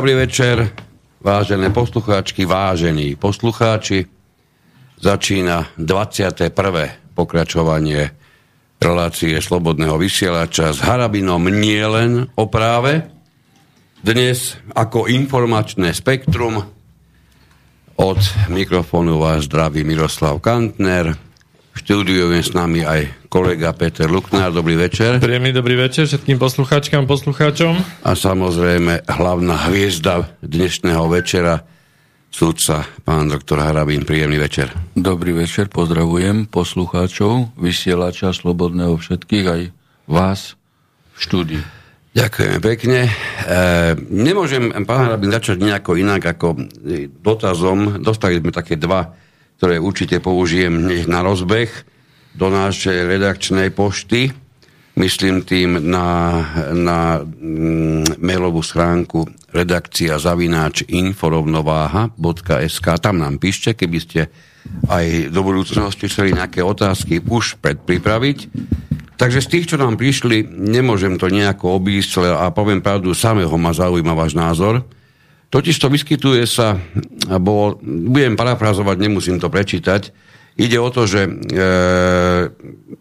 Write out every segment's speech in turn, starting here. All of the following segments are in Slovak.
Dobrý večer, vážené poslucháčky, vážení poslucháči. Začína 21. pokračovanie relácie Slobodného vysielača s Harabinom nielen o práve. Dnes ako informačné spektrum od mikrofónu vás zdraví Miroslav Kantner, štúdiu je s nami aj kolega Peter Luknár. Dobrý večer. Príjemný dobrý večer všetkým poslucháčkam, poslucháčom. A samozrejme hlavná hviezda dnešného večera, súdca, pán doktor Harabín. Príjemný večer. Dobrý večer, pozdravujem poslucháčov, vysielača Slobodného všetkých, aj vás v štúdiu. Ďakujeme pekne. E, nemôžem, pán Harabín, začať nejako inak ako dotazom. Dostali sme také dva ktoré určite použijem hneď na rozbeh do našej redakčnej pošty. Myslím tým na, na mm, mailovú schránku redakcia zavináč inforovnováha.sk. Tam nám píšte, keby ste aj do budúcnosti chceli nejaké otázky už predpripraviť. Takže z tých, čo nám prišli, nemôžem to nejako obísť, a poviem pravdu, samého ma zaujíma váš názor. Totiž to vyskytuje sa, bo budem parafrazovať, nemusím to prečítať, ide o to, že e,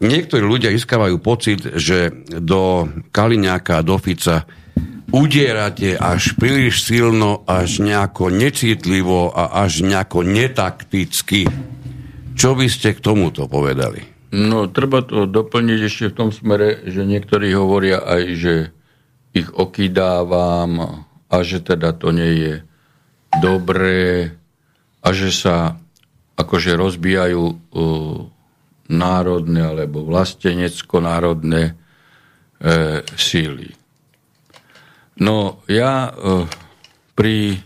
niektorí ľudia získavajú pocit, že do Kaliňáka, do Fica udierate až príliš silno, až nejako necitlivo a až nejako netakticky. Čo by ste k tomuto povedali? No, treba to doplniť ešte v tom smere, že niektorí hovoria aj, že ich okydávam, a že teda to nie je dobré a že sa akože rozbijajú uh, národné alebo vlastenecko-národné uh, síly. No ja uh, pri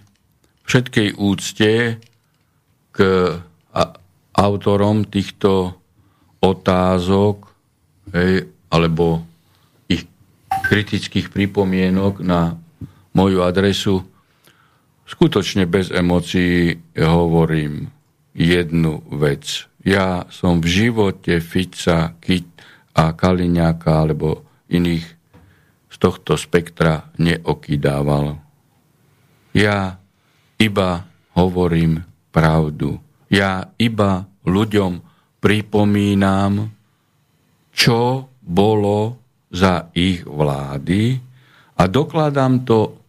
všetkej úcte k a, autorom týchto otázok hej, alebo ich kritických pripomienok na moju adresu, skutočne bez emócií hovorím jednu vec. Ja som v živote Fica, Kit a Kaliňáka alebo iných z tohto spektra neokydával. Ja iba hovorím pravdu. Ja iba ľuďom pripomínam, čo bolo za ich vlády a dokladám to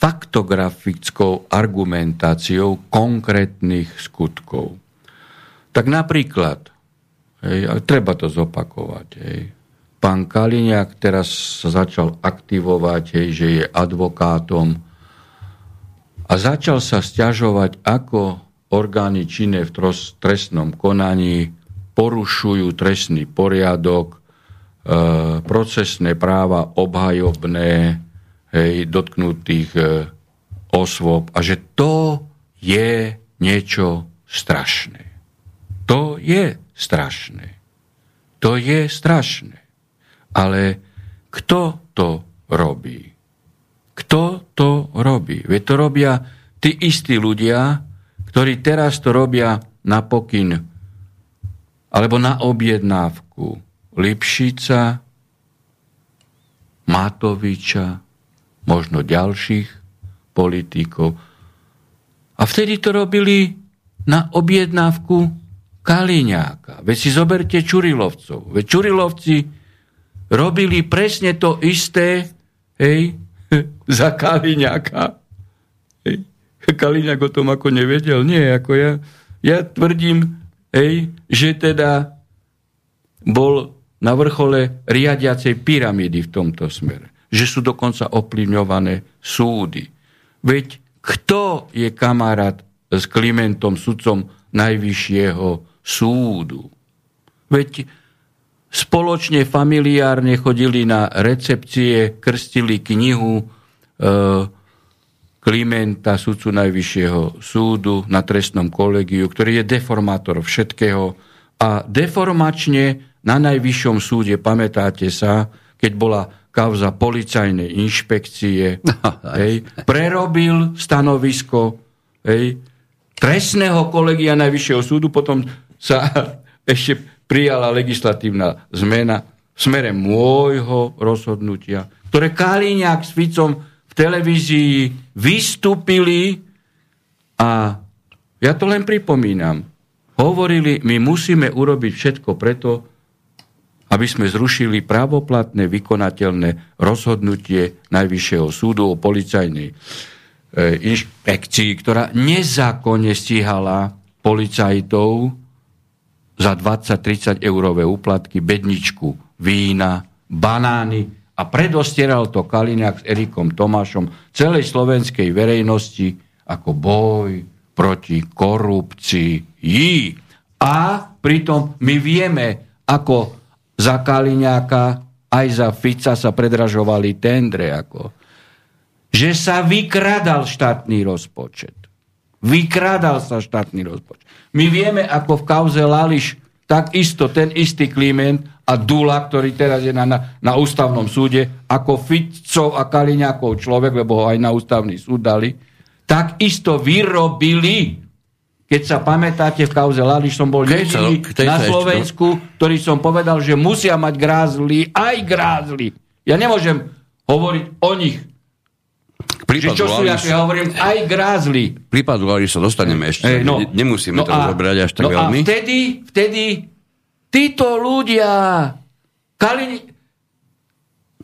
faktografickou argumentáciou konkrétnych skutkov. Tak napríklad, hej, treba to zopakovať, hej, pán Kaliňák teraz sa začal aktivovať, hej, že je advokátom a začal sa stiažovať, ako orgány činné v trestnom konaní porušujú trestný poriadok, e, procesné práva obhajobné, hej, dotknutých e, osôb a že to je niečo strašné. To je strašné. To je strašné. Ale kto to robí? Kto to robí? Veď to robia tí istí ľudia, ktorí teraz to robia na pokyn alebo na objednávku Lipšica, Matoviča, možno ďalších politikov. A vtedy to robili na objednávku Kaliňáka. Veď si zoberte Čurilovcov. Veď Čurilovci robili presne to isté hej, za Kaliňáka. Hej. Kaliňák o tom ako nevedel. Nie, ako ja, ja tvrdím, hej, že teda bol na vrchole riadiacej pyramídy v tomto smere že sú dokonca ovplyvňované súdy. Veď kto je kamarát s Klimentom, sudcom Najvyššieho súdu? Veď spoločne familiárne chodili na recepcie, krstili knihu e, Klimenta, sudcu Najvyššieho súdu na trestnom kolegiu, ktorý je deformátor všetkého. A deformačne na Najvyššom súde, pamätáte sa, keď bola kauza policajnej inšpekcie, hej, prerobil stanovisko hej, trestného kolegia Najvyššieho súdu, potom sa ešte prijala legislatívna zmena v smere môjho rozhodnutia, ktoré Kaliňák s Ficom v televízii vystúpili a ja to len pripomínam. Hovorili, my musíme urobiť všetko preto, aby sme zrušili právoplatné, vykonateľné rozhodnutie Najvyššieho súdu o policajnej e, inšpekcii, ktorá nezákonne stíhala policajtov za 20-30 eurové úplatky, bedničku vína, banány a predostieral to Kaliňák s Erikom Tomášom celej slovenskej verejnosti ako boj proti korupcii. A pritom my vieme, ako za Kaliňáka aj za Fica sa predražovali tendre. Ako. Že sa vykradal štátny rozpočet. Vykradal sa štátny rozpočet. My vieme, ako v kauze Lališ, takisto ten istý Kliment a Dula, ktorý teraz je na, na, na ústavnom súde, ako Ficov a Kaliňákov človek, lebo ho aj na ústavný súd dali, tak isto vyrobili, keď sa pamätáte, v kauze Lališ som bol jediný na Slovensku, ktorý som povedal, že musia mať grázli, aj grázli. Ja nemôžem hovoriť o nich. Prípad že čo sú, ja hovorím, aj grázli. Prípadu Lališ sa dostaneme ešte. Hey, no, Nemusíme no to rozoberať až tak no veľmi. A vtedy, vtedy títo ľudia, Kali,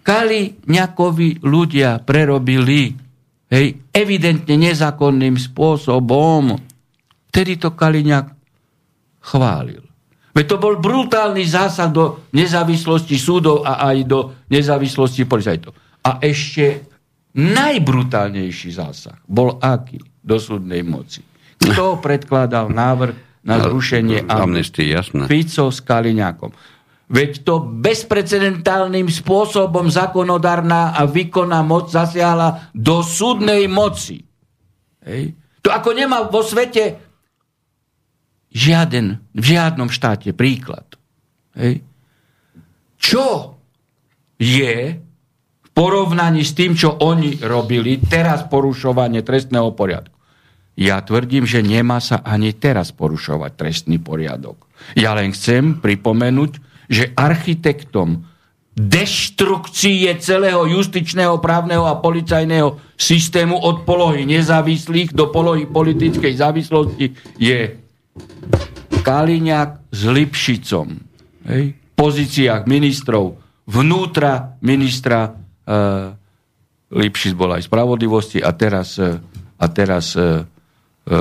Kaliňakovi ľudia prerobili Hej, evidentne nezákonným spôsobom. Vtedy to Kaliňák chválil. Veď to bol brutálny zásah do nezávislosti súdov a aj do nezávislosti policajtov. A ešte najbrutálnejší zásah bol aký do súdnej moci? Kto predkladal návrh na zrušenie amnestie? Fico s Kaliňákom. Veď to bezprecedentálnym spôsobom zákonodárna a výkonná moc zasiahla do súdnej moci. Hej. To ako nemá vo svete žiaden, v žiadnom štáte príklad. Hej. Čo je v porovnaní s tým, čo oni robili, teraz porušovanie trestného poriadku? Ja tvrdím, že nemá sa ani teraz porušovať trestný poriadok. Ja len chcem pripomenúť, že architektom deštrukcie celého justičného, právneho a policajného systému od polohy nezávislých do polohy politickej závislosti je Kaliňák s Lipšicom. Hej? Pozíciách ministrov vnútra ministra e, Lipšic bol aj spravodlivosti a teraz, e, a teraz e, e,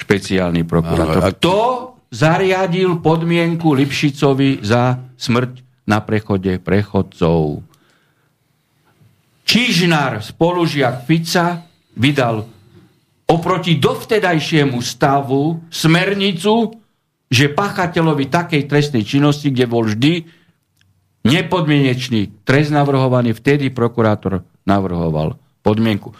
špeciálny prokurátor. To zariadil podmienku Lipšicovi za smrť na prechode prechodcov. Čižnár, spolužiak Fica, vydal oproti dovtedajšiemu stavu smernicu, že pachateľovi takej trestnej činnosti, kde bol vždy nepodmienečný trest navrhovaný, vtedy prokurátor navrhoval podmienku. E,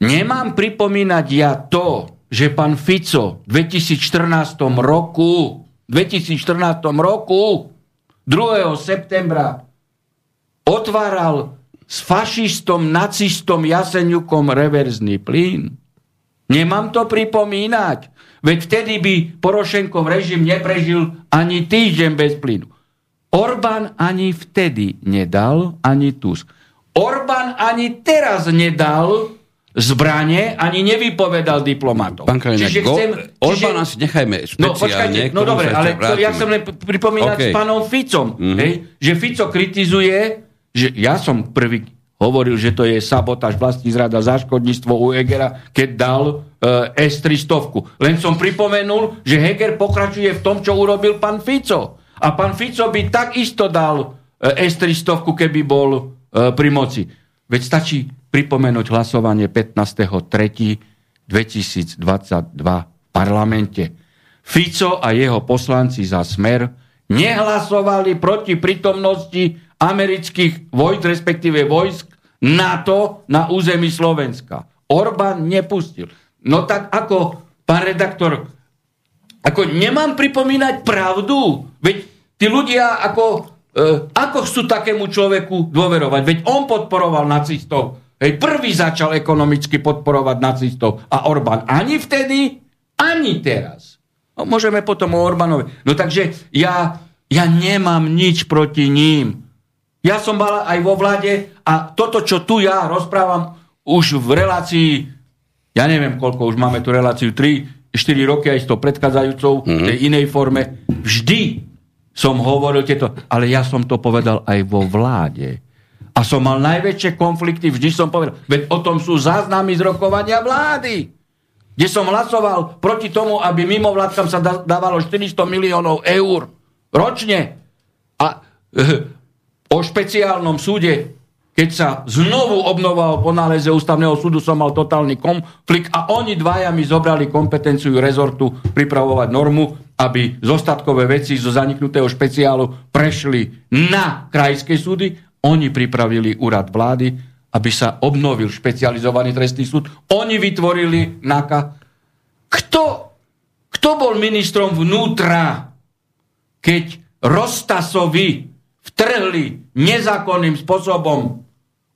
nemám pripomínať ja to, že pán Fico v 2014 roku 2014 roku 2. septembra otváral s fašistom, nacistom Jaseňukom reverzný plyn. Nemám to pripomínať. Veď vtedy by Porošenkov režim neprežil ani týždeň bez plynu. Orbán ani vtedy nedal, ani Tusk. Orbán ani teraz nedal zbranie, ani nevypovedal diplomatov. Pán Kaliňák, čiže chcem, Orbána si nechajme no, špeciálne. No počkajte, no dobre, ale to, ja chcem len pripomínať okay. s pánom Ficom, mm-hmm. hej, že Fico kritizuje, že ja som prvý hovoril, že to je sabotáž, vlastní zrada, záškodníctvo u Hegera, keď dal uh, S-300. Len som pripomenul, že Heger pokračuje v tom, čo urobil pán Fico. A pán Fico by takisto dal uh, S-300, keby bol uh, pri moci. Veď stačí pripomenúť hlasovanie 15.3.2022 v parlamente. Fico a jeho poslanci za smer nehlasovali proti prítomnosti amerických vojsk, respektíve vojsk NATO na území Slovenska. Orbán nepustil. No tak ako, pán redaktor, ako nemám pripomínať pravdu? Veď tí ľudia ako, e, ako chcú takému človeku dôverovať? Veď on podporoval nacistov Hej, prvý začal ekonomicky podporovať nacistov a Orbán ani vtedy, ani teraz. No, môžeme potom o Orbánovi. No takže ja, ja nemám nič proti ním. Ja som mal aj vo vláde a toto, čo tu ja rozprávam už v relácii, ja neviem koľko, už máme tu reláciu 3, 4 roky aj s tou predchádzajúcou, mm-hmm. tej inej forme, vždy som hovoril tieto, ale ja som to povedal aj vo vláde. A som mal najväčšie konflikty, vždy som povedal, veď o tom sú záznamy z rokovania vlády kde som hlasoval proti tomu, aby mimo vládkam sa dávalo 400 miliónov eur ročne. A o špeciálnom súde, keď sa znovu obnoval po náleze ústavného súdu, som mal totálny konflikt a oni dvaja mi zobrali kompetenciu rezortu pripravovať normu, aby zostatkové veci zo zaniknutého špeciálu prešli na krajské súdy. Oni pripravili úrad vlády, aby sa obnovil špecializovaný trestný súd. Oni vytvorili NAKA. Kto, kto bol ministrom vnútra, keď Rostasovi vtrhli nezákonným spôsobom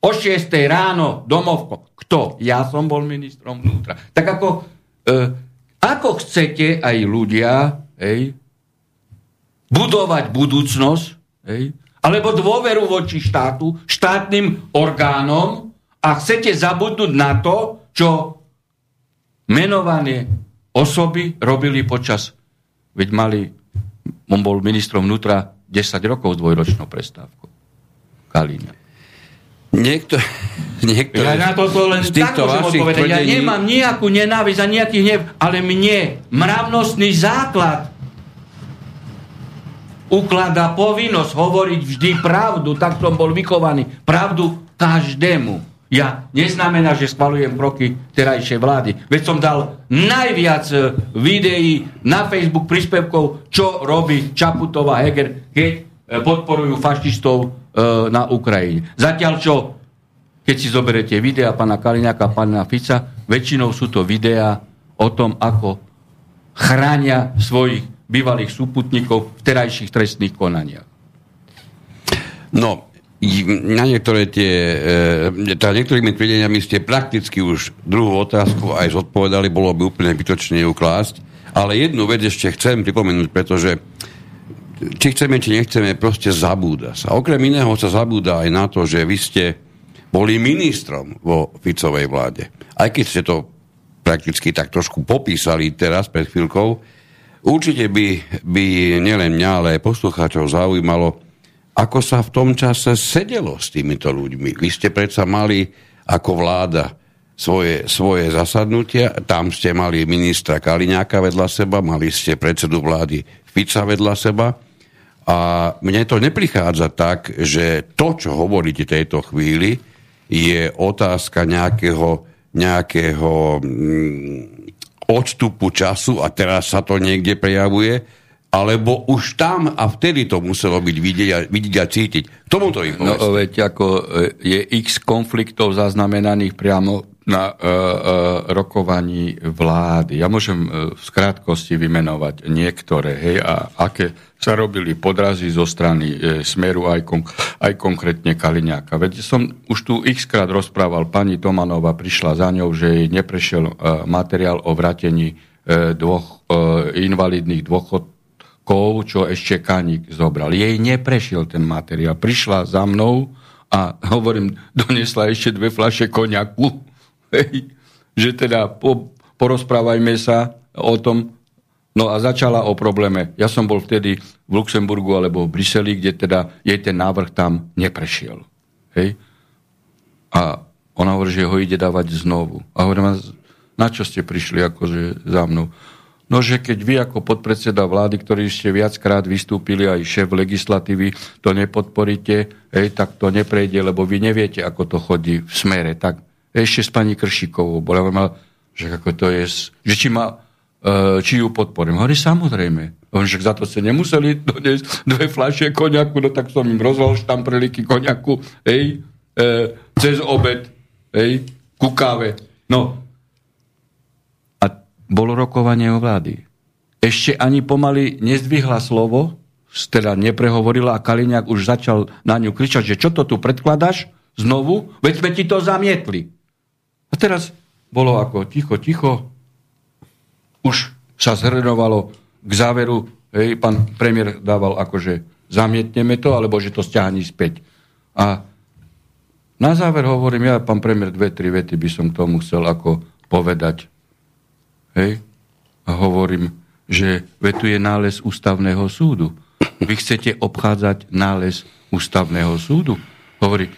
o 6 ráno domovko? Kto? Ja som bol ministrom vnútra. Tak ako, e, ako chcete aj ľudia hej, budovať budúcnosť, hej, alebo dôveru voči štátu, štátnym orgánom a chcete zabudnúť na to, čo menované osoby robili počas, veď mali, on bol ministrom vnútra 10 rokov s dvojročnou prestávkou. Kalína. Niekto, niekto ja na toto len týchto vašich tvrdení... Ja nemám nejakú nenávisť a nejaký hnev, ale mne mravnostný základ ukladá povinnosť hovoriť vždy pravdu, tak som bol vychovaný. Pravdu každému. Ja neznamená, že schvalujem kroky terajšej vlády. Veď som dal najviac e, videí na Facebook príspevkov, čo robí Čaputová Heger, keď e, podporujú fašistov e, na Ukrajine. Zatiaľ čo, keď si zoberete videa pána Kaliňaka a pána Fica, väčšinou sú to videá o tom, ako chránia svojich bývalých súputníkov v terajších trestných konaniach. No, na niektoré tie, e, teda niektorými tvrdeniami ste prakticky už druhú otázku aj zodpovedali, bolo by úplne bytočne ju klásť. Ale jednu vec ešte chcem pripomenúť, pretože či chceme, či nechceme, proste zabúda sa. Okrem iného sa zabúda aj na to, že vy ste boli ministrom vo Ficovej vláde. Aj keď ste to prakticky tak trošku popísali teraz pred chvíľkou, Určite by, by nielen mňa, ale aj poslucháčov zaujímalo, ako sa v tom čase sedelo s týmito ľuďmi. Vy ste predsa mali ako vláda svoje, svoje zasadnutia, tam ste mali ministra Kaliňáka vedľa seba, mali ste predsedu vlády Fica vedľa seba a mne to neprichádza tak, že to, čo hovoríte tejto chvíli, je otázka nejakého, nejakého mm, odstupu času a teraz sa to niekde prejavuje, alebo už tam a vtedy to muselo byť vidieť a, vidieť a cítiť. K tomu to ich No veď ako e, je x konfliktov zaznamenaných priamo na uh, uh, rokovaní vlády. Ja môžem uh, v skrátkosti vymenovať niektoré, hej, a aké sa robili podrazy zo strany uh, Smeru aj, kon, aj konkrétne Kaliňáka. Veď som už tu x krát rozprával, pani Tomanova prišla za ňou, že jej neprešiel uh, materiál o vratení uh, dvoch uh, invalidných dôchodkov, čo ešte Kaník zobral. Jej neprešiel ten materiál. Prišla za mnou a hovorím, donesla ešte dve flaše koniaku Hej, že teda po, porozprávajme sa o tom. No a začala o probléme. Ja som bol vtedy v Luxemburgu alebo v Bruseli, kde teda jej ten návrh tam neprešiel. Hej. A ona hovorí, že ho ide dávať znovu. A hovorím, na čo ste prišli akože za mnou? No, že keď vy ako podpredseda vlády, ktorý ste viackrát vystúpili, aj šéf legislatívy, to nepodporíte, hej, tak to neprejde, lebo vy neviete, ako to chodí v smere. Tak ešte s pani Kršikovou. Bola mal, že ako to je, že či, ma, e, či ju podporím. Hovorí, samozrejme. Hovorí, že za to ste nemuseli doniesť dve fľaše koniaku, no tak som im rozval štampreliky koniaku, hej, e, cez obed, hej, ku káve. No. Bolo rokovanie o vlády. Ešte ani pomaly nezdvihla slovo, teda neprehovorila a Kaliňák už začal na ňu kričať, že čo to tu predkladaš znovu, veď sme ti to zamietli. A teraz bolo ako ticho, ticho. Už sa zhrnovalo k záveru, hej, pán premiér dával ako, že zamietneme to, alebo že to stiahni späť. A na záver hovorím, ja, pán premiér, dve, tri vety by som tomu chcel ako povedať. Hej? A hovorím, že vetuje nález ústavného súdu. Vy chcete obchádzať nález ústavného súdu? Hovorí,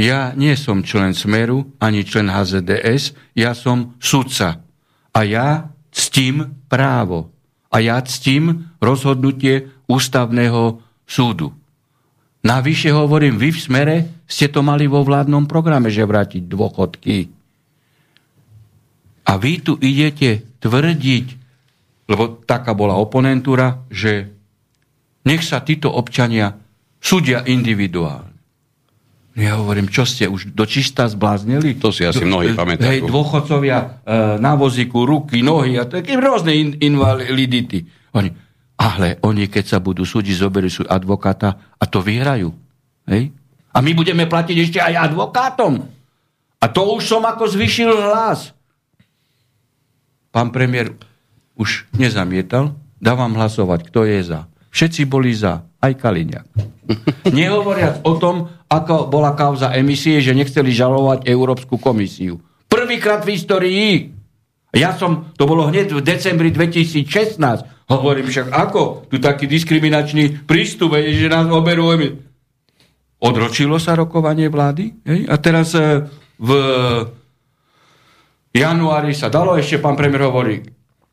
ja nie som člen Smeru, ani člen HZDS, ja som sudca. A ja ctím právo. A ja ctím rozhodnutie ústavného súdu. Navyše hovorím, vy v smere ste to mali vo vládnom programe, že vrátiť dôchodky. A vy tu idete tvrdiť, lebo taká bola oponentúra, že nech sa títo občania súdia individuálne. Ja hovorím, čo ste už do čista zbláznili? To si asi mnohí pamätajú. Hej, dôchodcovia e, na vozíku, ruky, nohy a také rôzne in, invalidity. Oni, ale oni, keď sa budú súdiť, zoberú sú advokáta a to vyhrajú. Hej? A my budeme platiť ešte aj advokátom. A to už som ako zvyšil hlas. Pán premiér už nezamietal, dávam hlasovať, kto je za. Všetci boli za, aj Kaliňák. Nehovoriac o tom, ako bola kauza emisie, že nechceli žalovať Európsku komisiu. Prvýkrát v histórii. Ja som, to bolo hneď v decembri 2016, hovorím však, ako tu taký diskriminačný prístup, že nás oberú Odročilo sa rokovanie vlády a teraz e, v januári sa dalo, ešte pán premiér hovorí,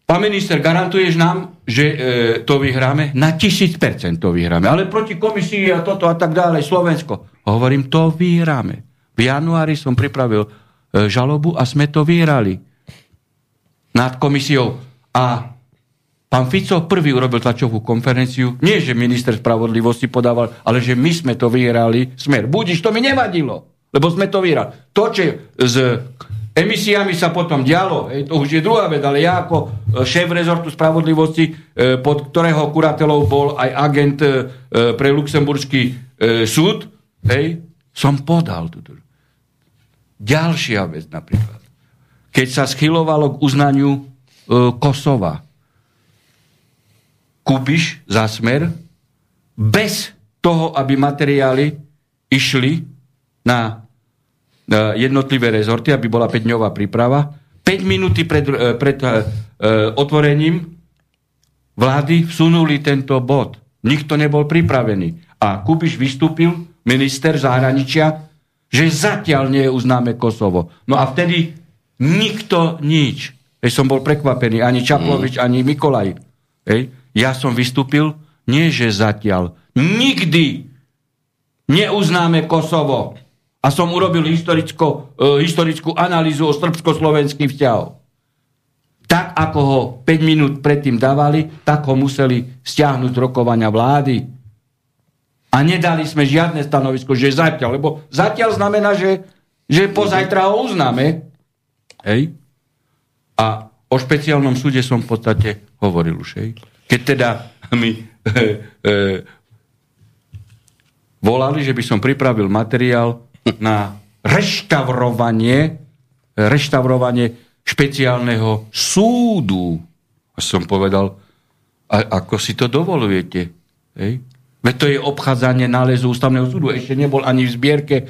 Pán minister, garantuješ nám, že e, to vyhráme? Na tisíc percent to vyhráme. Ale proti komisii a toto a tak ďalej, Slovensko. Hovorím, to vyhráme. V januári som pripravil e, žalobu a sme to vyhrali. Nad komisiou. A pán Fico prvý urobil tlačovú konferenciu. Nie, že minister spravodlivosti podával, ale že my sme to vyhrali. Smer. Budiš, to mi nevadilo. Lebo sme to vyhrali. To, čo z emisiami sa potom dialo, hej, to už je druhá vec, ale ja ako e, šéf rezortu spravodlivosti, e, pod ktorého kuratelov bol aj agent e, pre luxemburský súd, hej, som podal túto. Ďalšia vec napríklad. Keď sa schylovalo k uznaniu Kosova, Kubiš za smer, bez toho, aby materiály išli na jednotlivé rezorty, aby bola 5-dňová príprava. 5 minúty pred, e, pred uh, otvorením vlády vsunuli tento bod. Nikto nebol pripravený. A Kubiš vystúpil, minister zahraničia, že zatiaľ nie uznáme Kosovo. No a vtedy nikto nič. Ej, som bol prekvapený. Ani Čaplovič, mm. ani Mikolaj. Ej, ja som vystúpil, nie že zatiaľ. Nikdy neuznáme Kosovo a som urobil historicko, uh, historickú analýzu o srbsko-slovenských vzťahov. Tak, ako ho 5 minút predtým dávali, tak ho museli stiahnuť z rokovania vlády. A nedali sme žiadne stanovisko, že zatiaľ, lebo zatiaľ znamená, že, že pozajtra ho uznáme. Hej? A o špeciálnom súde som v podstate hovoril už. Hej? Keď teda mi e, e, volali, že by som pripravil materiál na reštaurovanie, reštaurovanie špeciálneho súdu. A som povedal, a ako si to dovolujete? Hej? Veď to je obchádzanie nálezu ústavného súdu. Ešte nebol ani v zbierke e,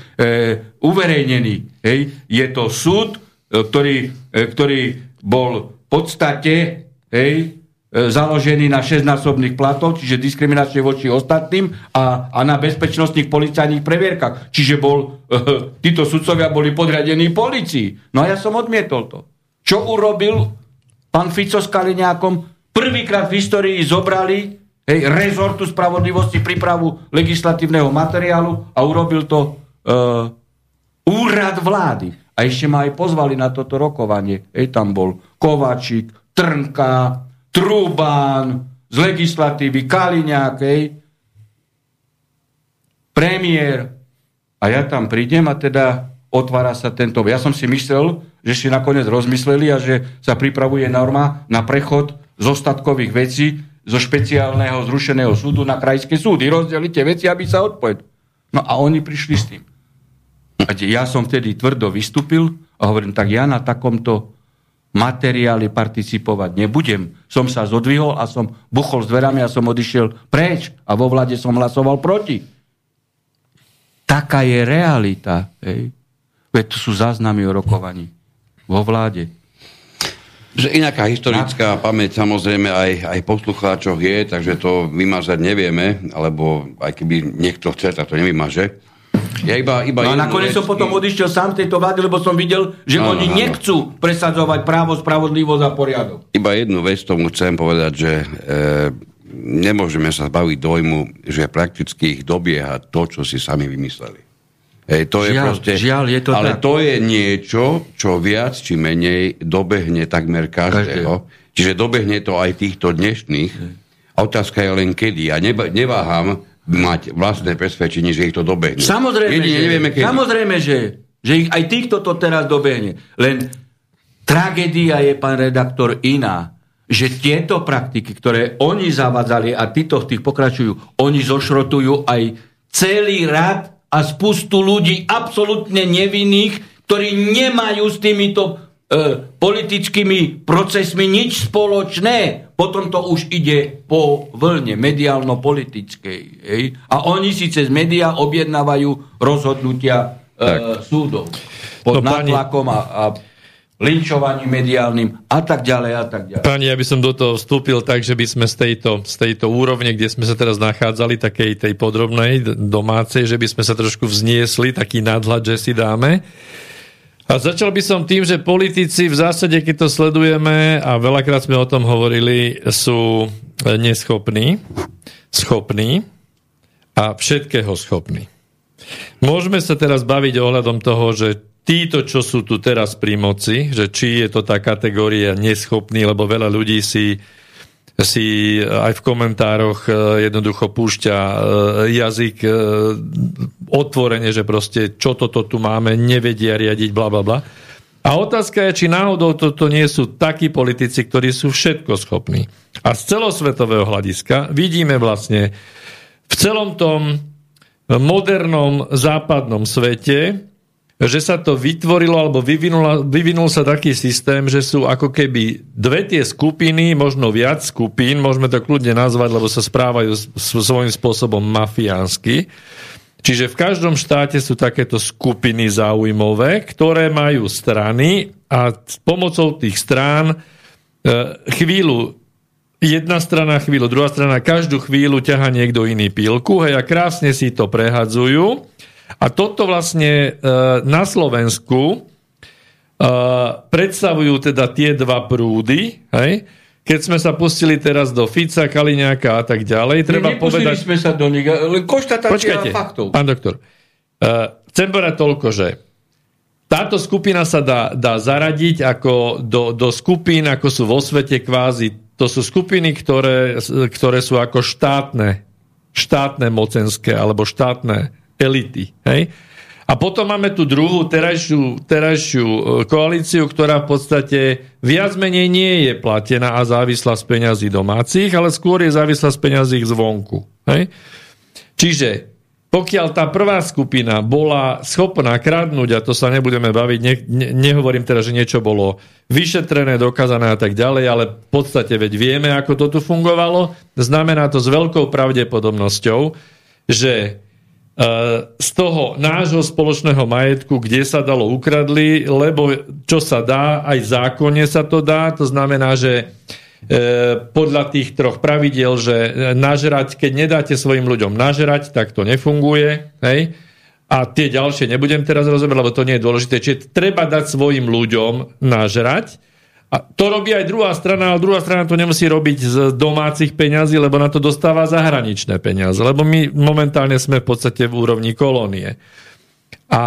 uverejnený. Hej? Je to súd, e, ktorý, e, ktorý bol v podstate hej, založený na 6-násobných platoch, čiže diskriminácie voči ostatným a, a na bezpečnostných policajných previerkach. Čiže bol, e, títo sudcovia boli podriadení policii. No a ja som odmietol to. Čo urobil pán Fico s Kaliňákom? Prvýkrát v histórii zobrali hej, rezortu spravodlivosti prípravu legislatívneho materiálu a urobil to e, úrad vlády. A ešte ma aj pozvali na toto rokovanie. Hej, tam bol Kovačík, Trnka, Trubán, z legislatívy, Kaliňákej, premiér. A ja tam prídem a teda otvára sa tento... Ja som si myslel, že si nakoniec rozmysleli a že sa pripravuje norma na prechod z ostatkových vecí zo špeciálneho zrušeného súdu na krajské súdy. Rozdelite veci, aby sa odpovedali. No a oni prišli s tým. A ja som vtedy tvrdo vystúpil a hovorím, tak ja na takomto materiály participovať nebudem. Som sa zodvihol a som buchol s dverami a som odišiel preč a vo vlade som hlasoval proti. taká je realita. Hej. Veď to sú záznamy o rokovaní vo vláde. Že inaká historická no. pamäť samozrejme aj, aj poslucháčoch je, takže to vymazať nevieme, alebo aj keby niekto chce, tak to nevymaže. Ja iba, iba no a nakoniec som potom odišiel sám z tejto vlády, lebo som videl, že no, oni no, nechcú presadzovať právo, spravodlivosť a poriadok. Iba jednu vec tomu chcem povedať, že e, nemôžeme sa zbaviť dojmu, že prakticky ich dobieha to, čo si sami vymysleli. Hej, to žiaľ, je proste, žiaľ, je to ale tak. to je niečo, čo viac či menej dobehne takmer každého. Každé. Čiže dobehne to aj týchto dnešných. A otázka je len kedy. Ja neba, neváham mať vlastné presvedčenie, že ich to dobehne. Samozrejme, Jedine, že, nevieme, kedy. samozrejme že, že ich, aj týchto to teraz dobehne. Len tragédia je, pán redaktor, iná že tieto praktiky, ktoré oni zavadzali a títo v tých pokračujú, oni zošrotujú aj celý rad a spustu ľudí absolútne nevinných, ktorí nemajú s týmito e, politickými procesmi nič spoločné. Potom to už ide po vlne mediálno-politickej. Hej? A oni si cez médiá objednávajú rozhodnutia e, súdov. Pod no, nátlakom a, a linčovaním mediálnym a tak ďalej a tak ďalej. Pani, ja by som do toho vstúpil tak, že by sme z tejto, z tejto úrovne, kde sme sa teraz nachádzali, takej tej podrobnej, domácej, že by sme sa trošku vzniesli, taký nadhľad, že si dáme. A začal by som tým, že politici v zásade, keď to sledujeme, a veľakrát sme o tom hovorili, sú neschopní, schopní a všetkého schopní. Môžeme sa teraz baviť ohľadom toho, že títo, čo sú tu teraz pri moci, že či je to tá kategória neschopný, lebo veľa ľudí si, si aj v komentároch e, jednoducho púšťa e, jazyk otvorene, že proste čo toto tu máme, nevedia riadiť, bla bla bla. A otázka je, či náhodou toto nie sú takí politici, ktorí sú všetko schopní. A z celosvetového hľadiska vidíme vlastne v celom tom modernom západnom svete, že sa to vytvorilo alebo vyvinul, vyvinul sa taký systém, že sú ako keby dve tie skupiny, možno viac skupín, môžeme to kľudne nazvať, lebo sa správajú svojím spôsobom mafiánsky. Čiže v každom štáte sú takéto skupiny záujmové, ktoré majú strany a s pomocou tých strán e, chvíľu jedna strana chvíľu, druhá strana každú chvíľu ťaha niekto iný pílku hej, a krásne si to prehadzujú a toto vlastne e, na Slovensku e, predstavujú teda tie dva prúdy, hej? Keď sme sa pustili teraz do Fica, Kaliňáka a tak ďalej, treba ne, povedať... sme sa do nich, len konštatácia faktov. pán doktor. Uh, chcem povedať toľko, že táto skupina sa dá, dá zaradiť ako do, do skupín, ako sú vo svete kvázi. To sú skupiny, ktoré, ktoré sú ako štátne, štátne mocenské alebo štátne elity. Hej? A potom máme tu druhú terajšiu, terajšiu e, koalíciu, ktorá v podstate viac menej nie je platená a závislá z peňazí domácich, ale skôr je závislá z peňazí zvonku. Hej? Čiže pokiaľ tá prvá skupina bola schopná kradnúť, a to sa nebudeme baviť, ne, ne, nehovorím teraz, že niečo bolo vyšetrené, dokázané a tak ďalej, ale v podstate veď vieme, ako to tu fungovalo, znamená to s veľkou pravdepodobnosťou, že z toho nášho spoločného majetku, kde sa dalo ukradli, lebo čo sa dá, aj zákonne sa to dá, to znamená, že e, podľa tých troch pravidel, že nažrať, keď nedáte svojim ľuďom nažrať, tak to nefunguje. Hej? A tie ďalšie nebudem teraz rozumieť, lebo to nie je dôležité. Čiže treba dať svojim ľuďom nažrať a to robí aj druhá strana, ale druhá strana to nemusí robiť z domácich peňazí, lebo na to dostáva zahraničné peniaze. Lebo my momentálne sme v podstate v úrovni kolónie. A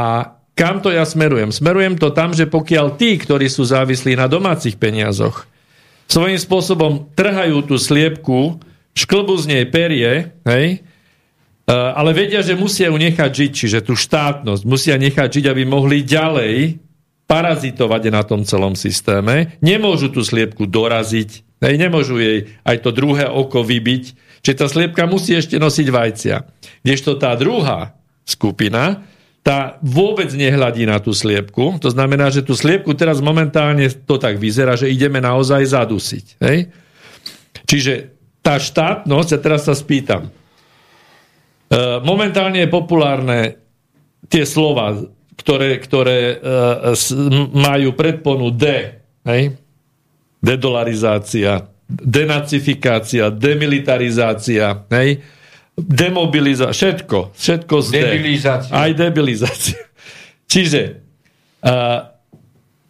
kam to ja smerujem? Smerujem to tam, že pokiaľ tí, ktorí sú závislí na domácich peniazoch, svojím spôsobom trhajú tú sliepku, šklbu z nej perie, hej, e, ale vedia, že musia ju nechať žiť, čiže tú štátnosť musia nechať žiť, aby mohli ďalej parazitovať na tom celom systéme, nemôžu tú sliepku doraziť, nemôžu jej aj to druhé oko vybiť, čiže tá sliepka musí ešte nosiť vajcia. Kdežto tá druhá skupina, tá vôbec nehľadí na tú sliepku, to znamená, že tú sliepku teraz momentálne to tak vyzerá, že ideme naozaj zadusiť. Hej? Čiže tá štátnosť, a teraz sa spýtam, e, momentálne je populárne tie slova, ktoré, ktoré uh, majú predponu D, hej? dedolarizácia, denacifikácia, demilitarizácia, hej? demobilizácia, všetko, všetko z Debilizácia. Aj debilizácia. Čiže, uh,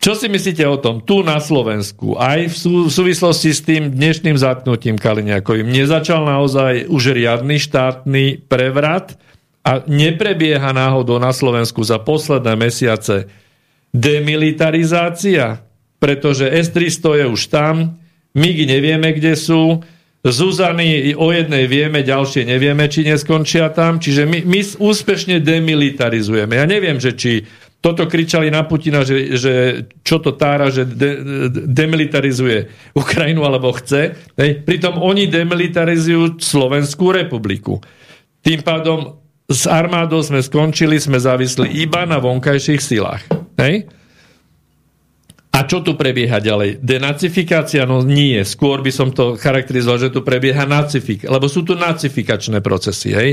čo si myslíte o tom? Tu na Slovensku, aj v, sú, v súvislosti s tým dnešným zatknutím Kaliňakovým, nezačal naozaj už riadny štátny prevrat a neprebieha náhodou na Slovensku za posledné mesiace demilitarizácia, pretože S-300 je už tam, MIG nevieme, kde sú, Zuzany o jednej vieme, ďalšie nevieme, či neskončia tam. Čiže my, my úspešne demilitarizujeme. Ja neviem, že či toto kričali na Putina, že, že čo to tára, že de, demilitarizuje Ukrajinu alebo chce. Hej. Pritom oni demilitarizujú Slovenskú republiku. Tým pádom s armádou sme skončili, sme závisli iba na vonkajších silách. Hej. A čo tu prebieha ďalej? Denacifikácia? No nie. Skôr by som to charakterizoval, že tu prebieha nacifik, lebo sú tu nacifikačné procesy. Hej?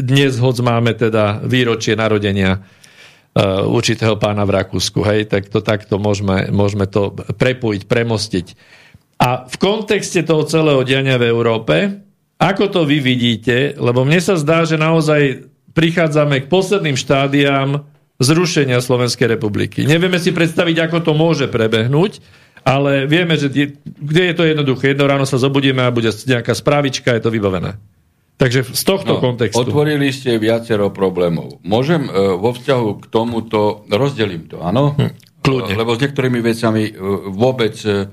Dnes hoď máme teda výročie narodenia uh, určitého pána v Rakúsku. Hej? Tak to takto môžeme, môžeme to prepojiť, premostiť. A v kontexte toho celého diania v Európe, ako to vy vidíte, lebo mne sa zdá, že naozaj prichádzame k posledným štádiám zrušenia Slovenskej republiky. Nevieme si predstaviť, ako to môže prebehnúť, ale vieme, že kde je to jednoduché. Jedno ráno sa zobudíme a bude nejaká správička, je to vybavené. Takže z tohto no, kontextu. Otvorili ste viacero problémov. Môžem e, vo vzťahu k tomuto, rozdelím to, áno? Hm, kľudne. Lebo s niektorými vecami e, vôbec e,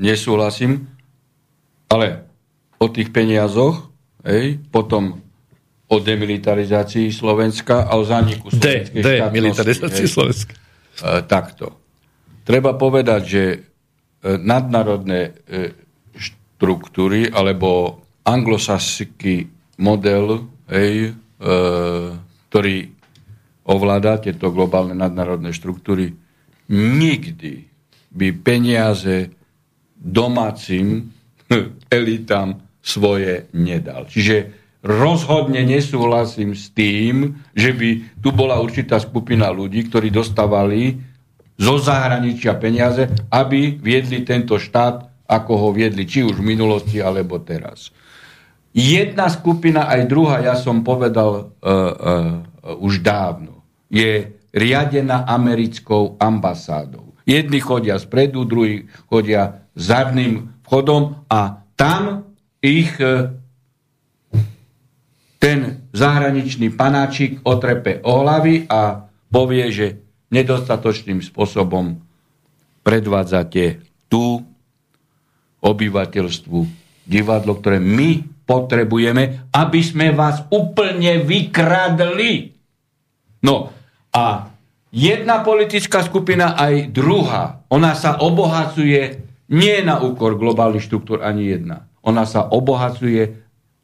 nesúhlasím, ale o tých peniazoch, hej, potom o demilitarizácii Slovenska a o zániku slovenskej De, demilitarizácii Slovenska. E, takto. Treba povedať, že e, nadnárodné e, štruktúry alebo anglosaský model, hej, e, ktorý ovláda tieto globálne nadnárodné štruktúry, nikdy by peniaze domácim elitám svoje nedal. Čiže rozhodne nesúhlasím s tým, že by tu bola určitá skupina ľudí, ktorí dostávali zo zahraničia peniaze, aby viedli tento štát, ako ho viedli či už v minulosti, alebo teraz. Jedna skupina, aj druhá, ja som povedal uh, uh, už dávno, je riadená americkou ambasádou. Jedni chodia spredu, druhí chodia zadným vchodom a tam ich uh, ten zahraničný panáčik otrepe o hlavy a povie, že nedostatočným spôsobom predvádzate tu obyvateľstvu divadlo, ktoré my potrebujeme, aby sme vás úplne vykradli. No a jedna politická skupina aj druhá, ona sa obohacuje nie na úkor globálnych štruktúr ani jedna. Ona sa obohacuje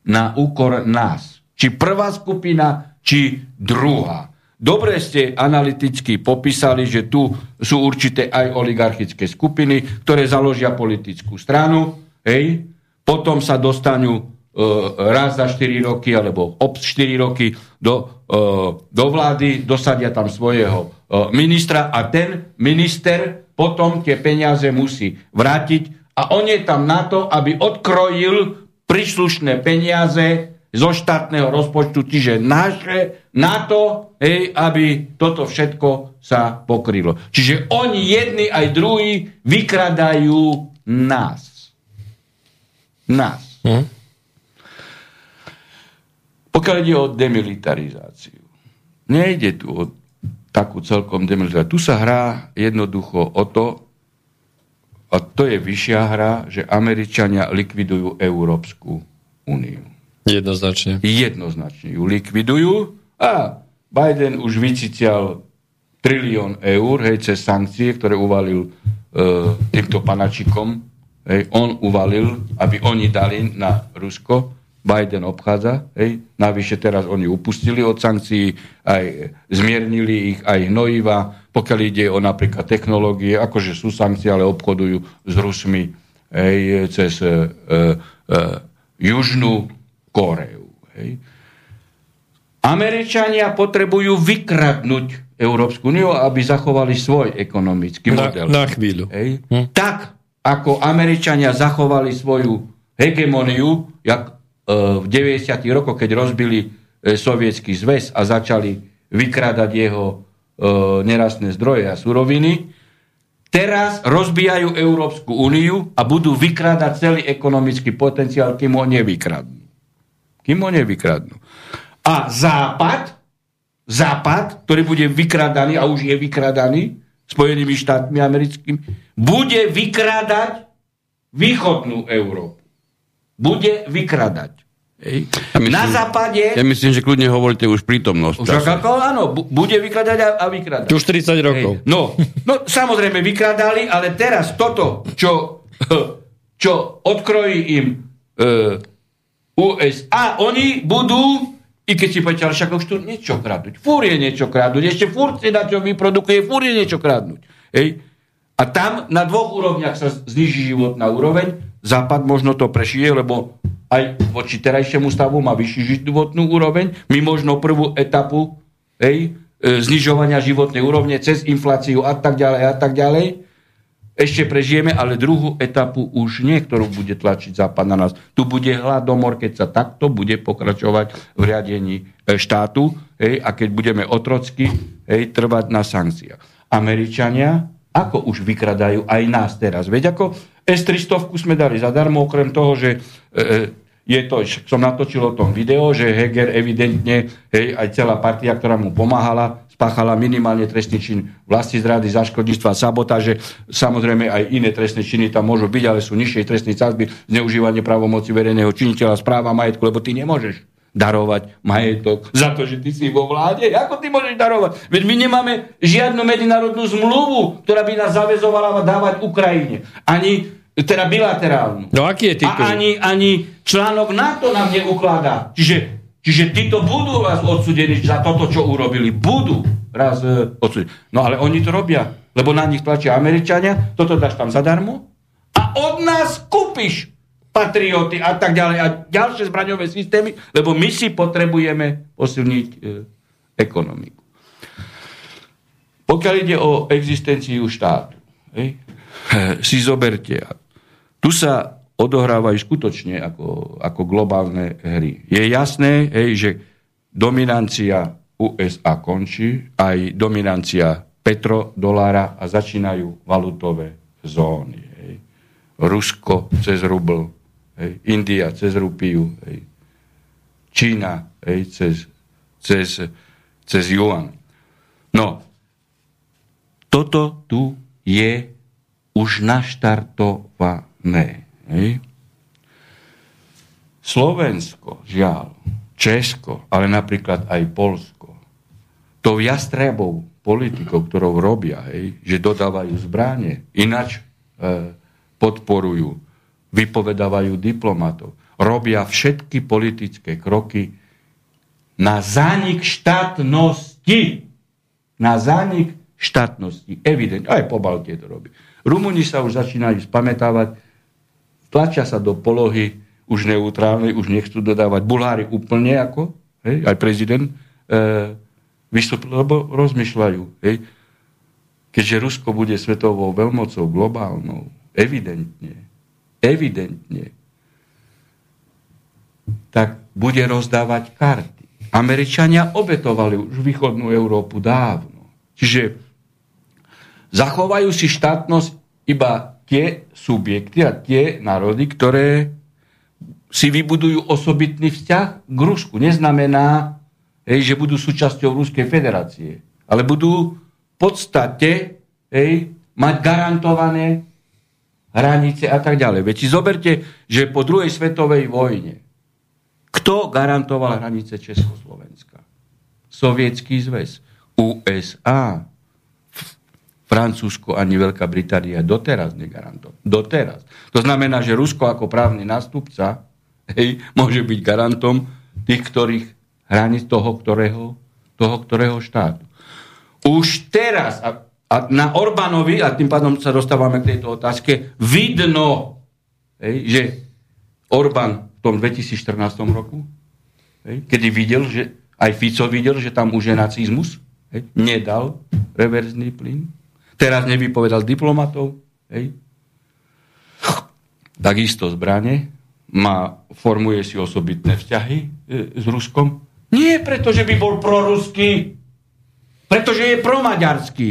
na úkor nás. Či prvá skupina, či druhá. Dobre ste analyticky popísali, že tu sú určité aj oligarchické skupiny, ktoré založia politickú stranu, hej, potom sa dostanú e, raz za 4 roky alebo ob 4 roky do, e, do vlády, dosadia tam svojho e, ministra a ten minister potom tie peniaze musí vrátiť a on je tam na to, aby odkrojil príslušné peniaze zo štátneho rozpočtu, čiže naše, na to, hej, aby toto všetko sa pokrylo. Čiže oni jedni aj druhí vykradajú nás. Nás. Hm? Pokiaľ ide o demilitarizáciu, nejde tu o takú celkom demilitarizáciu. Tu sa hrá jednoducho o to, a to je vyššia hra, že Američania likvidujú Európsku úniu. Jednoznačne. Jednoznačne ju likvidujú a Biden už vycítial trilión eur hej, cez sankcie, ktoré uvalil e, týmto panačikom. Hej, on uvalil, aby oni dali na Rusko. Biden obchádza. Hej. Navyše teraz oni upustili od sankcií, aj zmiernili ich, aj hnojiva. Pokiaľ ide o napríklad technológie, akože sú sankcie, ale obchodujú s Rusmi hej, cez e, e, Južnú Koreu. Hej. Američania potrebujú vykradnúť Európsku úniu, aby zachovali svoj ekonomický Na, model. na chvíľu. Hej. Tak, ako Američania zachovali svoju hegemoniu, jak e, v 90. rokoch, keď rozbili e, sovietský zväz a začali vykrádať jeho e, nerastné zdroje a suroviny, teraz rozbijajú Európsku úniu a budú vykrádať celý ekonomický potenciál, kým ho nevykradnú. Kým ho nevykradnú. A Západ, Západ, ktorý bude vykradaný a už je vykradaný Spojenými štátmi americkými, bude vykrádať východnú Európu. Bude vykradať. Ja myslím- Na západe... Ja myslím, že kľudne hovoríte už prítomnosť. Už ako, áno, bu- bude vykradať a, a vykradať. Už 30 rokov. Hej. No, no, samozrejme vykradali, ale teraz toto, čo, čo odkrojí im e, USA, oni budú, i keď si povedal, však už tu niečo kradnúť. Fúr je niečo kradnúť. Ešte fúr si na čo vyprodukuje, fúr je niečo kradnúť. Hej. A tam na dvoch úrovniach sa zniží životná úroveň. Západ možno to prešije, lebo aj voči terajšiemu stavu má vyšší životnú úroveň. My možno prvú etapu hej, e, znižovania životnej úrovne cez infláciu a tak ďalej a tak ďalej ešte prežijeme, ale druhú etapu už nie, ktorú bude tlačiť Západ na nás. Tu bude hladomor, keď sa takto bude pokračovať v riadení e, štátu hej, a keď budeme otrocky hej, trvať na sankciách. Američania ako už vykradajú aj nás teraz. Veď ako S-300 sme dali zadarmo, okrem toho, že e, je to, som natočil o tom video, že Heger evidentne, hej, aj celá partia, ktorá mu pomáhala, spáchala minimálne trestný čin vlasti zrady, zaškodníctva, sabotáže. Samozrejme aj iné trestné činy tam môžu byť, ale sú nižšie trestné sázby, zneužívanie právomoci verejného činiteľa, správa majetku, lebo ty nemôžeš darovať majetok za to, že ty si vo vláde. Ako ty môžeš darovať? Veď my nemáme žiadnu medzinárodnú zmluvu, ktorá by nás zavezovala dávať Ukrajine. Ani teda bilaterálnu. No aký je titul? A ani, ani článok NATO nám neukladá. Čiže, čiže títo budú raz odsudení za toto, čo urobili. Budú raz e, odsudení. No ale oni to robia, lebo na nich tlačia Američania, toto dáš tam zadarmo a od nás kúpiš patrioty a tak ďalej a ďalšie zbraňové systémy, lebo my si potrebujeme posilniť e, ekonomiku. Pokiaľ ide o existenciu štátu, hej, si zoberte, tu sa odohrávajú skutočne ako, ako globálne hry. Je jasné, hej, že dominancia USA končí, aj dominancia petrodolára a začínajú valutové zóny. Rusko cez rubl, hej. India cez rupiu, hej. Čína hej, cez, cez, cez yuan. No, toto tu je už naštartované. Hej. Slovensko, žiaľ, Česko, ale napríklad aj Polsko, tou jastrebou politikou, ktorou robia, hej, že dodávajú zbranie, ináč e, podporujú, vypovedávajú diplomatov, robia všetky politické kroky na zánik štátnosti. Na zánik štátnosti. Evidentne. Aj po Baltie to robí. Rumuni sa už začínajú spamätávať, tlačia sa do polohy už neutrálnej, už nechcú dodávať. Bulhári úplne ako, hej, aj prezident e, vystúpil, lebo rozmýšľajú. Hej. Keďže Rusko bude svetovou veľmocou, globálnou, evidentne, evidentne, tak bude rozdávať karty. Američania obetovali už východnú Európu dávno. Čiže zachovajú si štátnosť iba tie subjekty a tie národy, ktoré si vybudujú osobitný vzťah k Rusku. Neznamená, hej, že budú súčasťou Ruskej federácie, ale budú v podstate hej, mať garantované hranice a tak ďalej. Veď si zoberte, že po druhej svetovej vojne kto garantoval hranice Československa? Sovietský zväz. USA. Francúzsko ani Veľká Británia doteraz negarantoval. Doteraz. To znamená, že Rusko ako právny nástupca hej, môže byť garantom tých, ktorých hraníc toho, ktorého, toho, ktorého štátu. Už teraz, a, a na Orbánovi, a tým pádom sa dostávame k tejto otázke, vidno, hej, že Orbán v tom 2014 roku, hej, kedy videl, že Aj Fico videl, že tam už je nacizmus. Hej. Nedal reverzný plyn. Teraz nevypovedal diplomatov. Hej. Takisto zbranie. Má, formuje si osobitné vzťahy e, s Ruskom. Nie preto, že by bol proruský, pretože je promaďarský.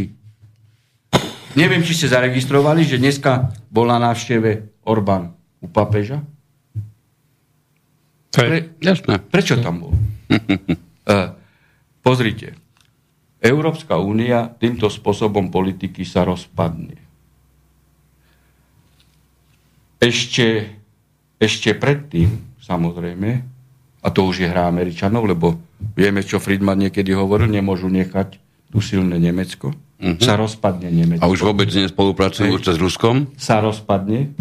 Neviem, či ste zaregistrovali, že dneska bol na návšteve Orbán u papeža. Pre, Jasné. Prečo tam bol? uh, pozrite. Európska únia týmto spôsobom politiky sa rozpadne. Ešte, ešte predtým, samozrejme, a to už je hra Američanov, lebo vieme, čo Friedman niekedy hovoril, nemôžu nechať tu silné Nemecko. Uh-huh. Sa rozpadne Nemecko. A už vôbec nespolupracujú s Ruskom? Sa rozpadne.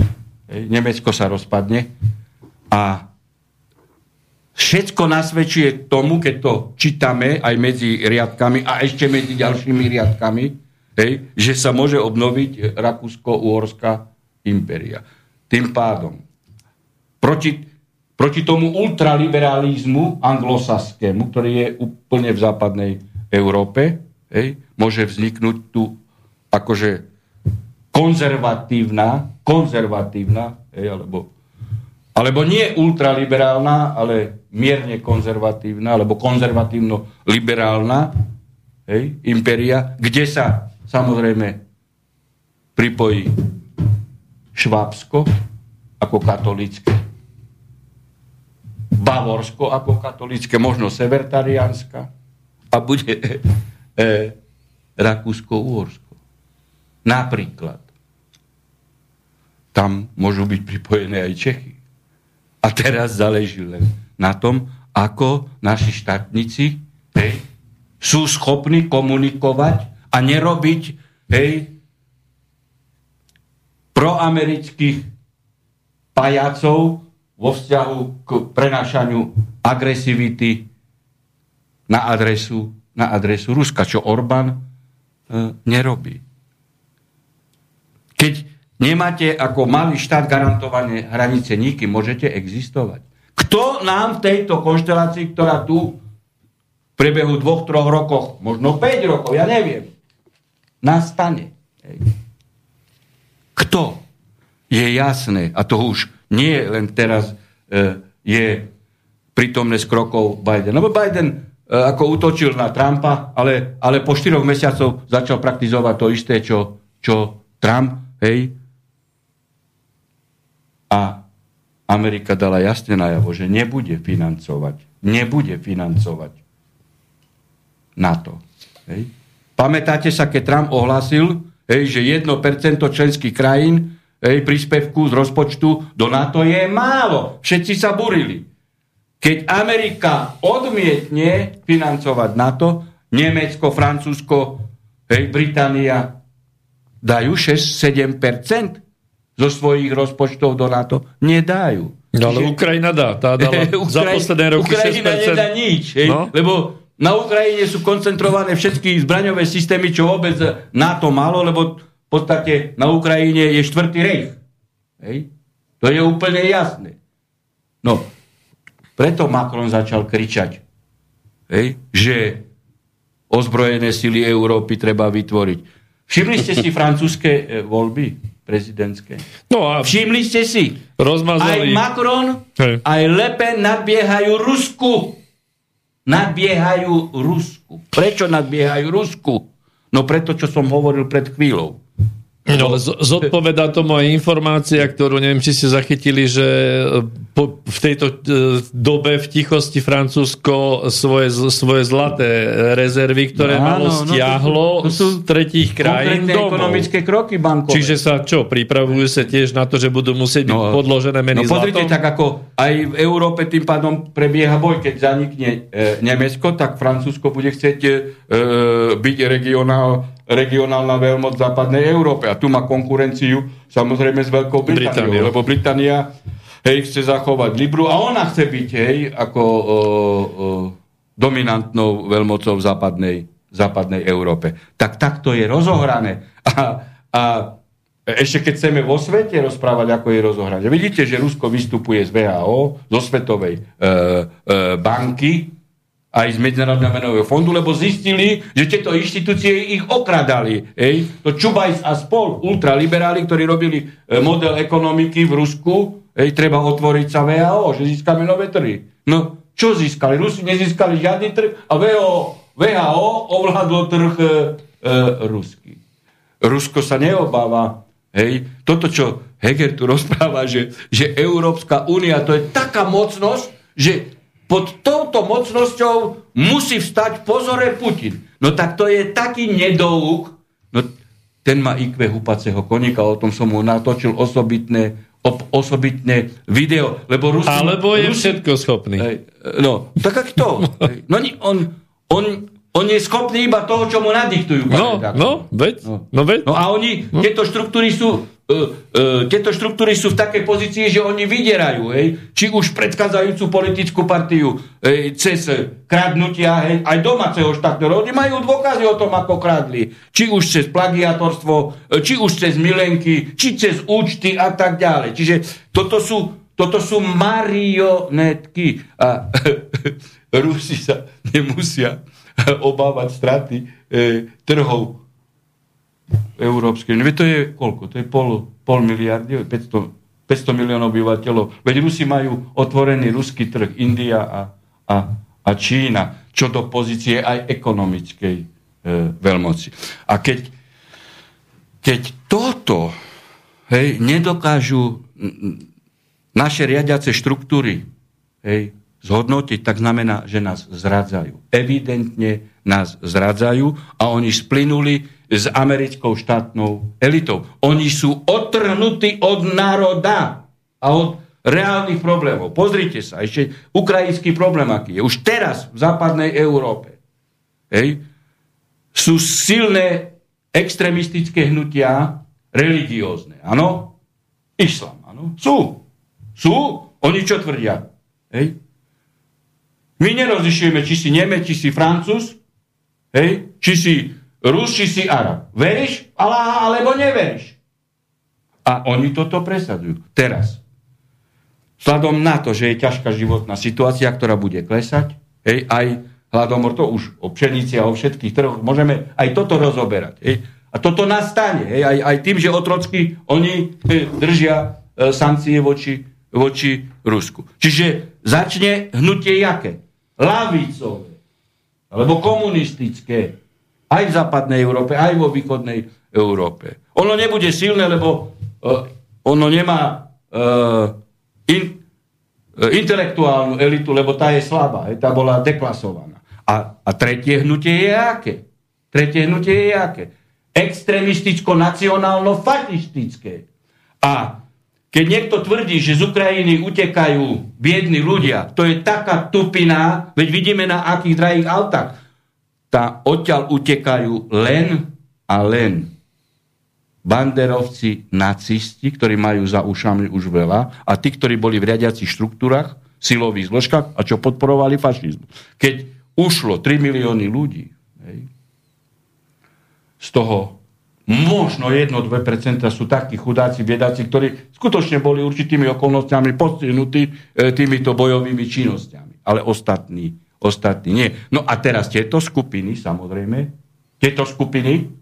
Nemecko sa rozpadne. A všetko nasvedčuje tomu, keď to čítame aj medzi riadkami a ešte medzi ďalšími riadkami, hej, že sa môže obnoviť Rakúsko-Uhorská impéria. Tým pádom proti, proti tomu ultraliberalizmu anglosaskému, ktorý je úplne v západnej Európe, hej, môže vzniknúť tu akože konzervatívna, konzervatívna, hej, alebo, alebo nie ultraliberálna, ale mierne konzervatívna, alebo konzervatívno-liberálna hej, impéria, kde sa samozrejme pripojí Švábsko ako katolické, Bavorsko ako katolické, možno Severtarianska a bude e, Rakúsko-Uhorsko. Napríklad. Tam môžu byť pripojené aj Čechy. A teraz záleží len na tom, ako naši štátnici hej, sú schopní komunikovať a nerobiť hej, proamerických pajacov vo vzťahu k prenášaniu agresivity na adresu na adresu Ruska, čo Orbán nerobí. Keď nemáte ako malý štát garantované hranice nikým, môžete existovať. Kto nám v tejto konštelácii, ktorá tu v priebehu dvoch, troch rokov, možno 5 rokov, ja neviem, nastane. Kto? Je jasné, a to už nie len teraz e, je prítomné s krokov Biden. Lebo Biden E, ako útočil na Trumpa, ale, ale po štyroch mesiacov začal praktizovať to isté, čo, čo Trump, hej. A Amerika dala jasne najavo, že nebude financovať, nebude financovať NATO. Hej. Pamätáte sa, keď Trump ohlásil, hej, že 1% členských krajín hej, príspevku z rozpočtu do NATO je málo. Všetci sa burili. Keď Amerika odmietne financovať NATO, Nemecko, Francúzsko, hej, Británia dajú 6-7% zo svojich rozpočtov do NATO? Nedajú. No ale Čiže... Ukrajina dá. Tá dala za posledné roky Ukrajina 6%. nedá nič. Hej, no? Lebo na Ukrajine sú koncentrované všetky zbraňové systémy, čo vôbec NATO malo, lebo v podstate na Ukrajine je štvrtý rejch. Hej? To je úplne jasné. No, preto Macron začal kričať, hej, že ozbrojené sily Európy treba vytvoriť. Všimli ste si francúzske e, voľby prezidentské? No a Všimli ste si? Rozmazali. Aj Macron, hej. aj Le Pen nadbiehajú Rusku. Nadbiehajú Rusku. Prečo nadbiehajú Rusku? No preto, čo som hovoril pred chvíľou. No, ale zodpoveda tomu aj informácia, ktorú neviem, či ste zachytili, že e, po, v tejto e, dobe v tichosti Francúzsko svoje, svoje zlaté rezervy, ktoré no, malo stiahlo no, to sú, to sú z tretích krajín domov. ekonomické kroky bankové. Čiže sa čo, pripravujú sa tiež na to, že budú musieť byť no, podložené meny no, pozrite, tak ako aj v Európe tým pádom prebieha boj, keď zanikne e, Nemecko, tak Francúzsko bude chcieť e, byť regionál regionálna veľmoc v západnej Európe. A tu má konkurenciu samozrejme s Veľkou Britániou, Británia. lebo Británia hej, chce zachovať Libru a ona chce byť hej, ako o, o, dominantnou veľmocou v západnej, západnej Európe. Tak takto je rozohrané. A, a ešte keď chceme vo svete rozprávať, ako je rozohrané. Vidíte, že Rusko vystupuje z VHO, zo Svetovej e, e, banky, aj z Medzinárodného menového fondu, lebo zistili, že tieto inštitúcie ich okradali. Hej? To Čubajs a spol, ultraliberáli, ktorí robili e, model ekonomiky v Rusku, hej, treba otvoriť sa VHO, že získame nové trhy. No, čo získali? Rusi nezískali žiadny trh a VHO, VHO ovládlo trh e, e, ruský. Rusko sa neobáva. Hej, toto, čo Heger tu rozpráva, že, že Európska únia to je taká mocnosť, že pod touto mocnosťou musí vstať pozore Putin. No tak to je taký nedouk, no ten má IQ hupaceho konika, o tom som mu natočil osobitné, ob, osobitné video, lebo Rusi... Alebo je Rusi, všetko schopný. No, tak ak to. no on, on, on je schopný iba toho, čo mu nadiktujú. No, no, veď, no. no, veď. No a oni, no. tieto štruktúry sú tieto štruktúry sú v takej pozícii, že oni vyderajú, hej, či už predchádzajúcu politickú partiu hej, cez kradnutia hej, aj domáceho štátneho. Oni majú dôkazy o tom, ako kradli. Či už cez plagiatorstvo, či už cez milenky, či cez účty a tak ďalej. Čiže toto sú, toto sú marionetky. A Rusi sa nemusia obávať straty e, trhov európskej únie. To je koľko? To je pol, pol miliardy, 500, 500 miliónov obyvateľov. Veď Rusi majú otvorený ruský trh, India a, a, a Čína, čo do pozície aj ekonomickej e, veľmoci. A keď, keď toto hej, nedokážu naše riadiace štruktúry hej, zhodnotiť, tak znamená, že nás zradzajú. Evidentne nás zradzajú a oni splynuli s americkou štátnou elitou. Oni sú otrhnutí od národa a od reálnych problémov. Pozrite sa, ešte ukrajinský problém, aký je. Už teraz v západnej Európe hej, sú silné extremistické hnutia religiózne. Áno? Islam, áno? Sú. Sú. Oni čo tvrdia? Hej? My nerozlišujeme, či si Nemec, či si Francúz, hej? či si Rus, či si Arab. Veríš Allah, alebo neveríš? A oni toto presadzujú. Teraz. Vzhľadom na to, že je ťažká životná situácia, ktorá bude klesať, hej, aj hladomor, to už o pšenici a o všetkých trhoch, môžeme aj toto rozoberať. Hej. A toto nastane, hej, aj, aj tým, že otrocky oni hej, držia e, sankcie voči, voči Rusku. Čiže začne hnutie jaké? Lavicové, alebo komunistické, aj v západnej Európe, aj vo východnej Európe. Ono nebude silné, lebo uh, ono nemá uh, in, uh, intelektuálnu elitu, lebo tá je slabá, tá bola deklasovaná. A, a tretie hnutie je aké? Tretie hnutie je aké? Extremisticko-nacionálno-fašistické. A keď niekto tvrdí, že z Ukrajiny utekajú biední ľudia, to je taká tupina, veď vidíme na akých drahých autách tá odtiaľ utekajú len a len banderovci, nacisti, ktorí majú za ušami už veľa, a tí, ktorí boli v riadiacich štruktúrach, silových zložkách a čo podporovali fašizmu. Keď ušlo 3 milióny ľudí, hej, z toho možno 1-2% sú takí chudáci, biedáci, ktorí skutočne boli určitými okolnostiami postihnutí e, týmito bojovými činnosťami. Ale ostatní ostatní nie. No a teraz tieto skupiny, samozrejme, tieto skupiny,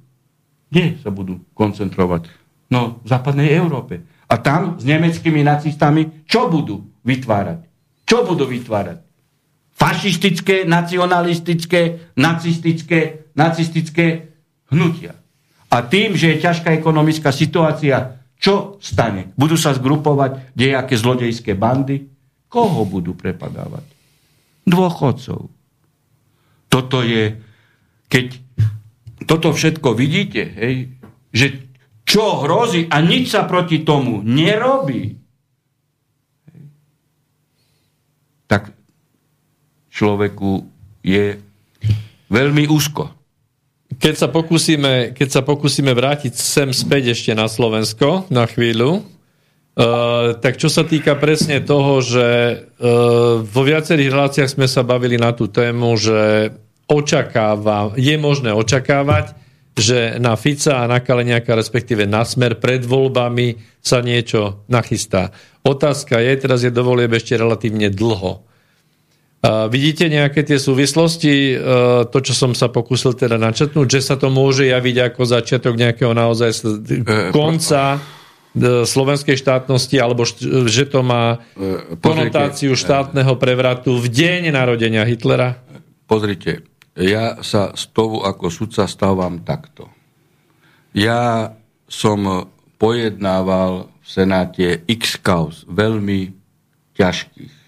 kde sa budú koncentrovať? No, v západnej Európe. A tam s nemeckými nacistami čo budú vytvárať? Čo budú vytvárať? Fašistické, nacionalistické, nacistické, nacistické hnutia. A tým, že je ťažká ekonomická situácia, čo stane? Budú sa zgrupovať nejaké zlodejské bandy? Koho budú prepadávať? Dôchodcov. Toto je, keď toto všetko vidíte, hej, že čo hrozí a nič sa proti tomu nerobí, hej, tak človeku je veľmi úzko. Keď sa, pokúsime, keď sa pokúsime vrátiť sem späť ešte na Slovensko na chvíľu, Uh, tak čo sa týka presne toho, že uh, vo viacerých reláciách sme sa bavili na tú tému, že očakáva, je možné očakávať, že na Fica a na Kaleniaka, respektíve na smer pred voľbami sa niečo nachystá. Otázka je, teraz je dovolieb ešte relatívne dlho. Uh, vidíte nejaké tie súvislosti, uh, to, čo som sa pokúsil teda načetnúť, že sa to môže javiť ako začiatok nejakého naozaj konca slovenskej štátnosti, alebo že to má konotáciu štátneho prevratu v deň narodenia Hitlera? Pozrite, ja sa z toho ako sudca stávam takto. Ja som pojednával v Senáte x kauz, veľmi ťažkých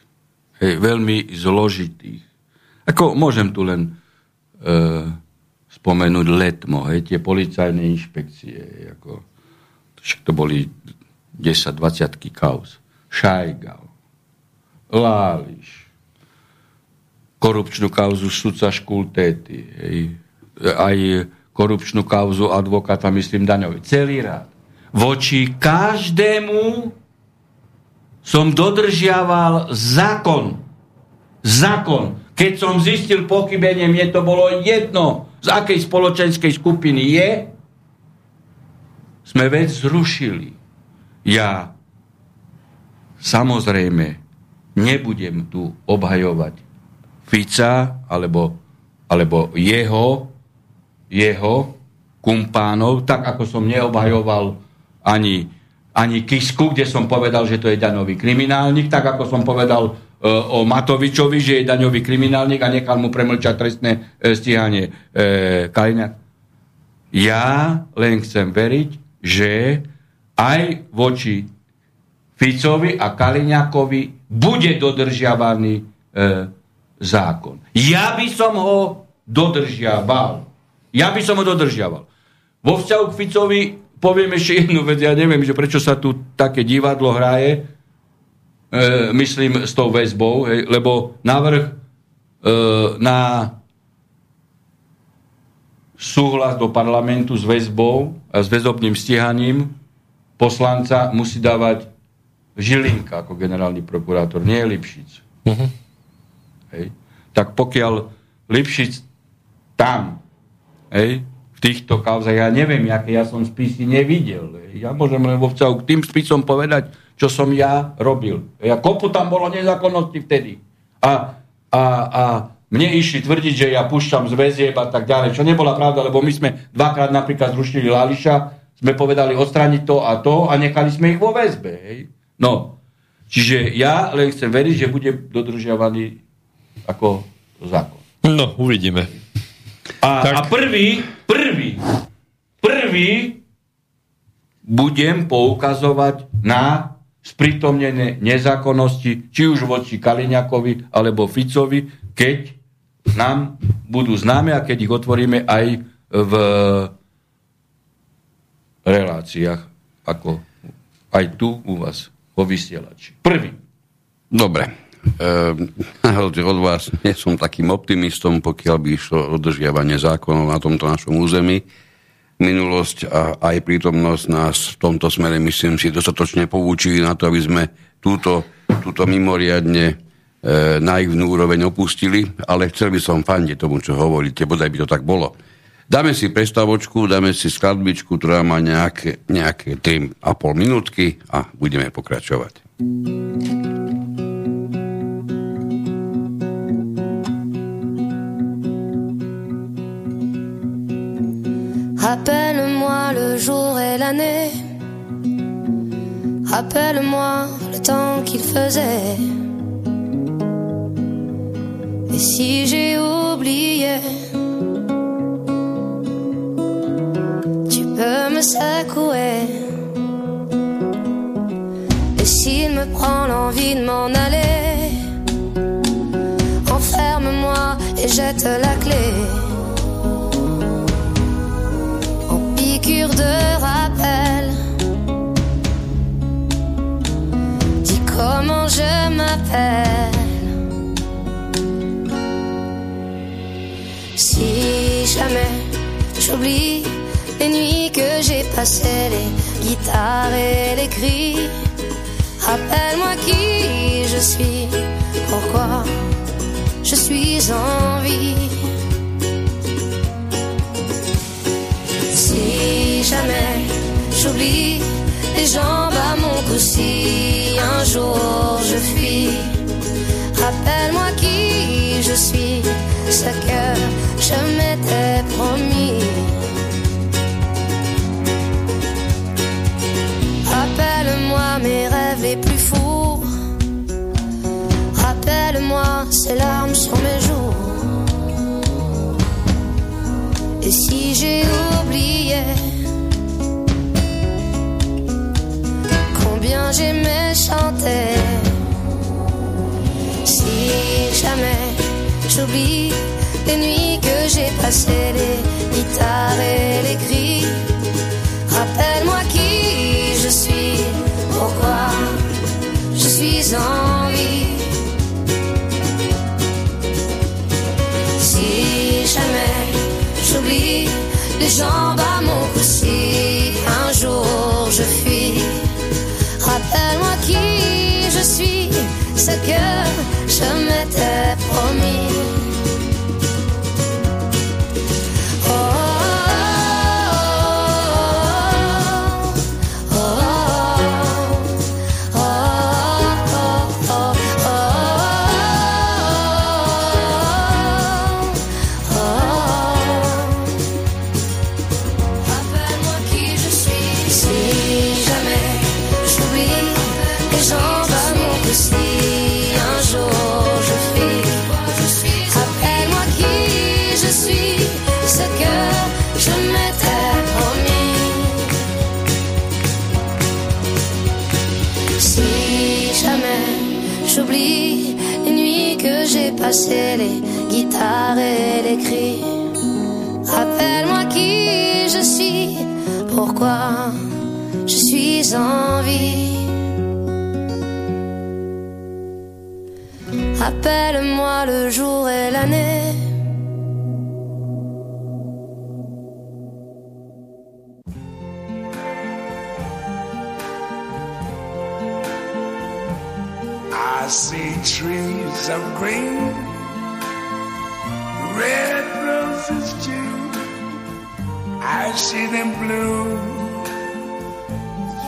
hej, veľmi zložitých. Ako môžem tu len e, spomenúť letmo, hej, tie policajné inšpekcie, ako, to boli 10-20 kauz. Šajgal, Láliš, korupčnú kauzu sudca Škultéty, aj korupčnú kauzu advokáta, myslím, Daňovi. Celý rád. Voči každému som dodržiaval zákon. Zákon. Keď som zistil pochybenie, mne to bolo jedno, z akej spoločenskej skupiny je, sme vec zrušili. Ja samozrejme nebudem tu obhajovať Fica alebo, alebo jeho, jeho kumpánov, tak ako som neobhajoval ani ani Kisku, kde som povedal, že to je daňový kriminálnik, tak ako som povedal e, o Matovičovi, že je daňový kriminálnik a nechal mu premlčať trestné e, stíhanie e, Kaliňák. Ja len chcem veriť, že aj voči Ficovi a Kaliňákovi bude dodržiavaný e, zákon. Ja by som ho dodržiaval. Ja by som ho dodržiaval. Vo vzťahu k Ficovi poviem ešte jednu vec, ja neviem, že prečo sa tu také divadlo hraje, e, myslím s tou väzbou, hej, lebo návrh e, na súhlas do parlamentu s väzbou s väzobným stíhaním poslanca musí dávať Žilinka ako generálny prokurátor, nie Lipšic. Uh-huh. Hej. Tak pokiaľ Lipšic tam hej, týchto kauzach. Ja neviem, aké ja som spisy nevidel. Ja môžem len vo vzťahu k tým spisom povedať, čo som ja robil. Ja kopu tam bolo nezákonnosti vtedy. A, a, a mne išli tvrdiť, že ja pušťam z väzieb a tak ďalej, čo nebola pravda, lebo my sme dvakrát napríklad zrušili Lališa, sme povedali odstrániť to a to a nechali sme ich vo väzbe. Hej. No, čiže ja len chcem veriť, že bude dodržiavaný ako zákon. No, uvidíme. A, tak... a prvý, prvý, prvý budem poukazovať na sprítomnené nezákonnosti, či už voči Kaliňakovi alebo Ficovi, keď nám budú známe a keď ich otvoríme aj v reláciách, ako aj tu u vás vo vysielači. Prvý. Dobre. E, od vás nie som takým optimistom, pokiaľ by išlo o dodržiavanie zákonov na tomto našom území. Minulosť a aj prítomnosť nás v tomto smere, myslím si, dostatočne poučili na to, aby sme túto, túto mimoriadne naivnú úroveň opustili, ale chcel by som fandiť tomu, čo hovoríte, bodaj by to tak bolo. Dáme si prestavočku, dáme si skladbičku, ktorá má nejaké, nejaké 3,5 minútky a budeme pokračovať. Rappelle-moi le jour et l'année. Rappelle-moi le temps qu'il faisait. Et si j'ai oublié, tu peux me secouer. Et s'il me prend l'envie de m'en aller, enferme-moi et jette la clé. de rappel. Dis comment je m'appelle. J'oublie les nuits que j'ai passées, les guitares et les cris, rappelle-moi qui je suis, pourquoi je suis en vie. jamais j'oublie les jambes à mon cou si un jour je fuis. Rappelle-moi qui suis ce que je m'étais promis. Ces larmes sur mes joues. Et si j'ai oublié combien j'aimais chanter, si jamais j'oublie les nuits que j'ai passées, les guitares et les cris, rappelle-moi qui je suis, pourquoi je suis en vie. Les jambes à mon cou, si un jour je fuis, rappelle-moi qui je suis, ce que je m'étais promis. Passées, les guitares et les cris. Rappelle-moi qui je suis, pourquoi je suis en vie. Rappelle-moi le jour et l'année.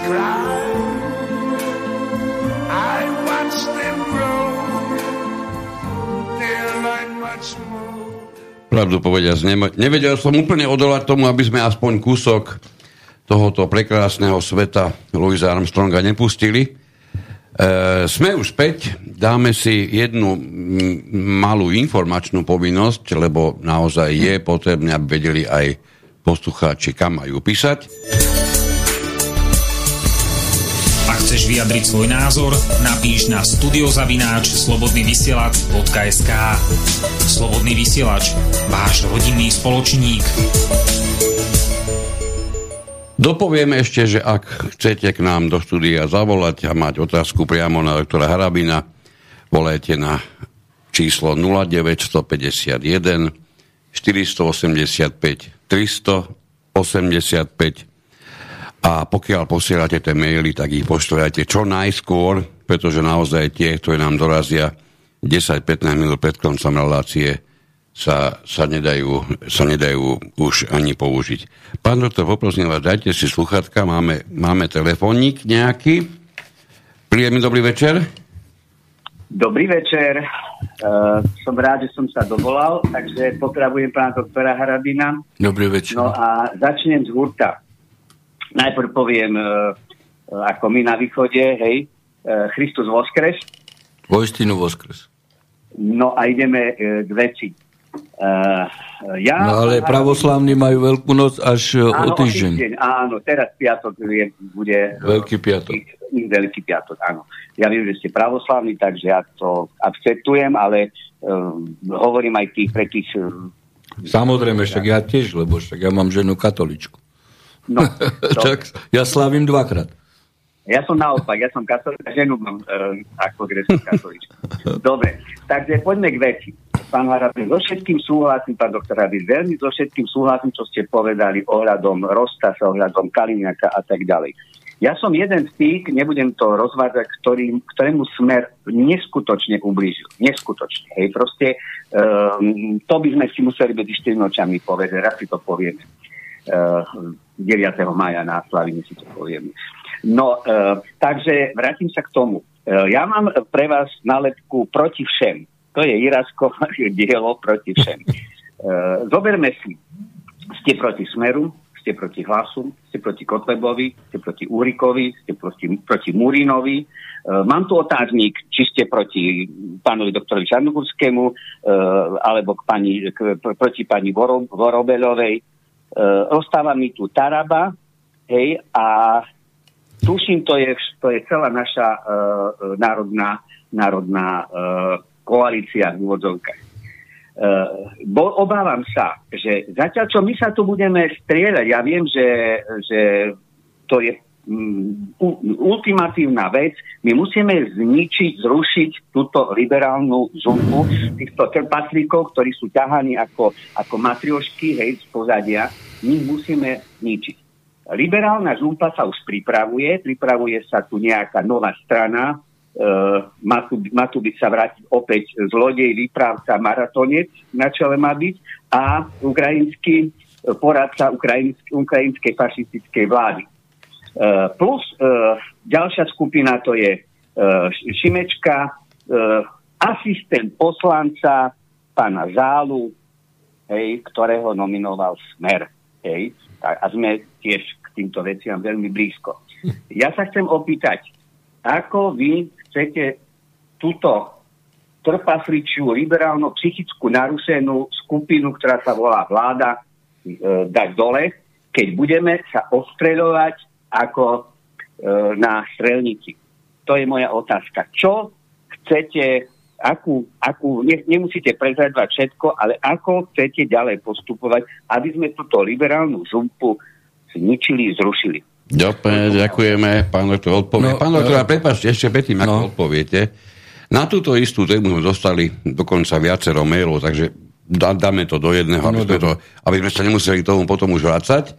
babies cry. I watch them grow. Pravdu povediac, nema- nevedel som úplne odolať tomu, aby sme aspoň kúsok tohoto prekrásneho sveta Louisa Armstronga nepustili. E, sme už späť, dáme si jednu malú informačnú povinnosť, lebo naozaj je potrebné, aby vedeli aj poslucháči, kam majú písať. Chceš vyjadriť svoj názor, napíš na studiozavináč slobodnyvysielac.sk Slobodný vysielač, váš rodinný spoločník. Dopovieme ešte, že ak chcete k nám do štúdia zavolať a mať otázku priamo na doktora Harabina, volajte na číslo 0951 485 385 a pokiaľ posielate tie maily, tak ich poštvajte čo najskôr, pretože naozaj tie, ktoré nám dorazia 10-15 minút pred koncom relácie, sa, sa, nedajú, sa nedajú už ani použiť. Pán doktor, poprosím vás, dajte si sluchatka, máme, máme telefónnik nejaký. Príjemný dobrý večer. Dobrý večer. Uh, som rád, že som sa dovolal, takže pozdravujem pána doktora Harabina. Dobrý večer. No a začnem z hurta. Najprv poviem, uh, ako my na východe, hej, uh, Christus voskres. Vojstinu voskres. No a ideme k veci. Ja, No ale pravoslavní majú veľkú noc až e, o áno, týždeň. týždeň. Áno, teraz piatok je, bude... Veľký piatok. Veľký piatok, áno. Ja viem, že ste pravoslavní, takže ja to akceptujem, ale um, hovorím aj tých pre tých... Samozrejme, však ja tiež, lebo však ja mám ženu katoličku. No, to, tak ja slavím dvakrát. ja som naopak, ja som katolík a ženu mám um, ako grecká katolíčka. Dobre, takže poďme k veci. Pán Harabin, so všetkým súhlasím, pán doktor Harabin, veľmi so všetkým súhlasím, čo ste povedali ohľadom Rostasa, ohľadom Kaliniaka a tak ďalej. Ja som jeden z tých, nebudem to rozvádzať, ktorým, ktorému smer neskutočne ublížil. Neskutočne. Hej, proste um, to by sme si museli byť ešte nočami povedať, raz si to povieme. Uh, 9. maja na Slavine si to povieme. No, uh, takže vrátim sa k tomu. Uh, ja mám pre vás nálepku proti všem. To je Irasko dielo proti všem. Uh, zoberme si, ste proti Smeru, ste proti Hlasu, ste proti Kotlebovi, ste proti Úrikovi, ste proti, proti Murinovi. Uh, mám tu otáznik, či ste proti pánovi doktorovi Čarnogurskému, uh, alebo k pani, k, pr- proti pani Voro, Vorobelovej. Uh, ostáva mi tu Taraba, hej, a tuším, to je, to je celá naša uh, národná, národná uh, koalícia v úvodzovkách. Uh, bo, obávam sa, že zatiaľ, čo my sa tu budeme strieľať, ja viem, že, že to je ultimatívna vec, my musíme zničiť, zrušiť túto liberálnu zumbu týchto trpaslíkov, ktorí sú ťahaní ako, ako matriošky, hej, z pozadia, my musíme zničiť. Liberálna žumpa sa už pripravuje, pripravuje sa tu nejaká nová strana, Uh, má, tu, má tu byť sa vrátiť opäť zlodej, výpravca, maratonec na čele má byť a ukrajinský poradca ukrajinsk, ukrajinskej fašistickej vlády. Uh, plus uh, ďalšia skupina to je uh, Šimečka, asistent poslanca pána Zálu, hej, ktorého nominoval Smer. Hej, a sme tiež k týmto veciam veľmi blízko. Ja sa chcem opýtať, ako vy chcete túto trpasličiu, liberálno-psychickú narušenú skupinu, ktorá sa volá vláda, e, dať dole, keď budeme sa ostreľovať ako e, na strelnici. To je moja otázka. Čo chcete, akú, akú ne, nemusíte prezradovať všetko, ale ako chcete ďalej postupovať, aby sme túto liberálnu žumpu zničili, zrušili. Dobre, ďakujeme. Pán doktor odpovie. No, Pán doktor, a prepáčte, ešte predtým, ako No. odpoviete, na túto istú tému sme dostali dokonca viacero mailov, takže dá, dáme to do jedného, aby, No, sme to, aby sme sa nemuseli k tomu potom už vrácať.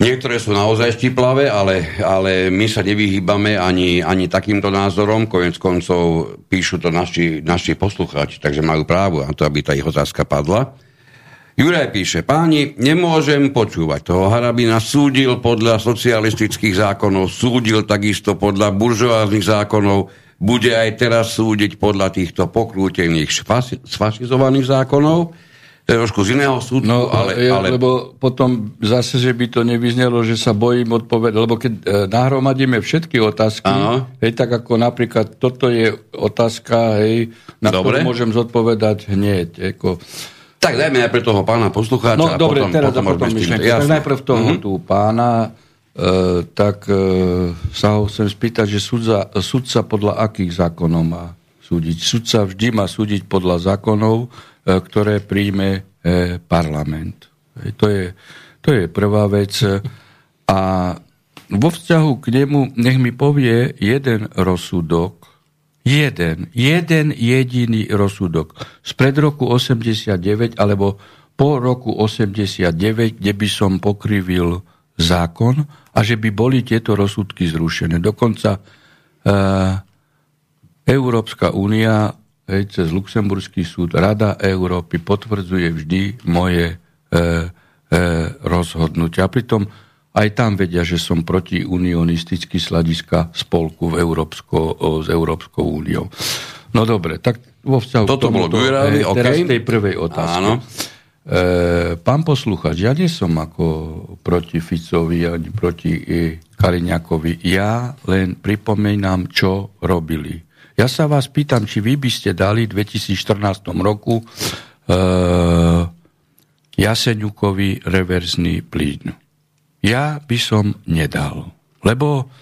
Niektoré sú naozaj štiplavé, ale, ale my sa nevyhýbame ani, ani takýmto názorom. Konec koncov píšu to naši, naši poslucháči, takže majú právo na to, aby tá ich otázka padla. Juraj píše, páni, nemôžem počúvať toho Harabina, súdil podľa socialistických zákonov, súdil takisto podľa buržoáznych zákonov, bude aj teraz súdiť podľa týchto pokrútených sfašizovaných zákonov. To je trošku z iného súdu, No, ale, ale lebo potom zase, že by to nevyznelo, že sa bojím odpovedať, lebo keď e, nahromadíme všetky otázky, hej, tak ako napríklad toto je otázka, hej, na Dobre. ktorú môžem zodpovedať hneď. Ako, tak dajme najprv toho pána poslucháča No a dobre, potom, teraz potom potom myšlenky. Tak najprv toho Mhm. mm-hmm. tu pána, e, tak e, sa ho chcem spýtať, že sudca, sudca podľa akých zákonov má súdiť? Sudca vždy má súdiť podľa zákonov, ktoré príjme e, parlament. E, to, je, to je prvá vec. A vo vzťahu k nemu nech mi povie jeden rozsudok, jeden, jeden jediný rozsudok spred roku 89 alebo po roku 89, kde by som pokrivil zákon a že by boli tieto rozsudky zrušené. Dokonca e, Európska únia hej, cez Luxemburský súd, Rada Európy potvrdzuje vždy moje e, e, rozhodnutia. A pritom aj tam vedia, že som proti unionistický sladiska spolku v Európsko, o, s Európskou úniou. No dobre, tak vo vzťahu Toto k bolo tomuto, Guiravi, hej, teraz OK. tej prvej otázky. Áno. E, pán posluchač, ja nie som ako proti Ficovi ani proti e, Kaliňakovi. Ja len pripomínam, čo robili. Ja sa vás pýtam, či vy by ste dali v 2014 roku e, Jaseňukovi reverzný plyn. Ja by som nedal. Lebo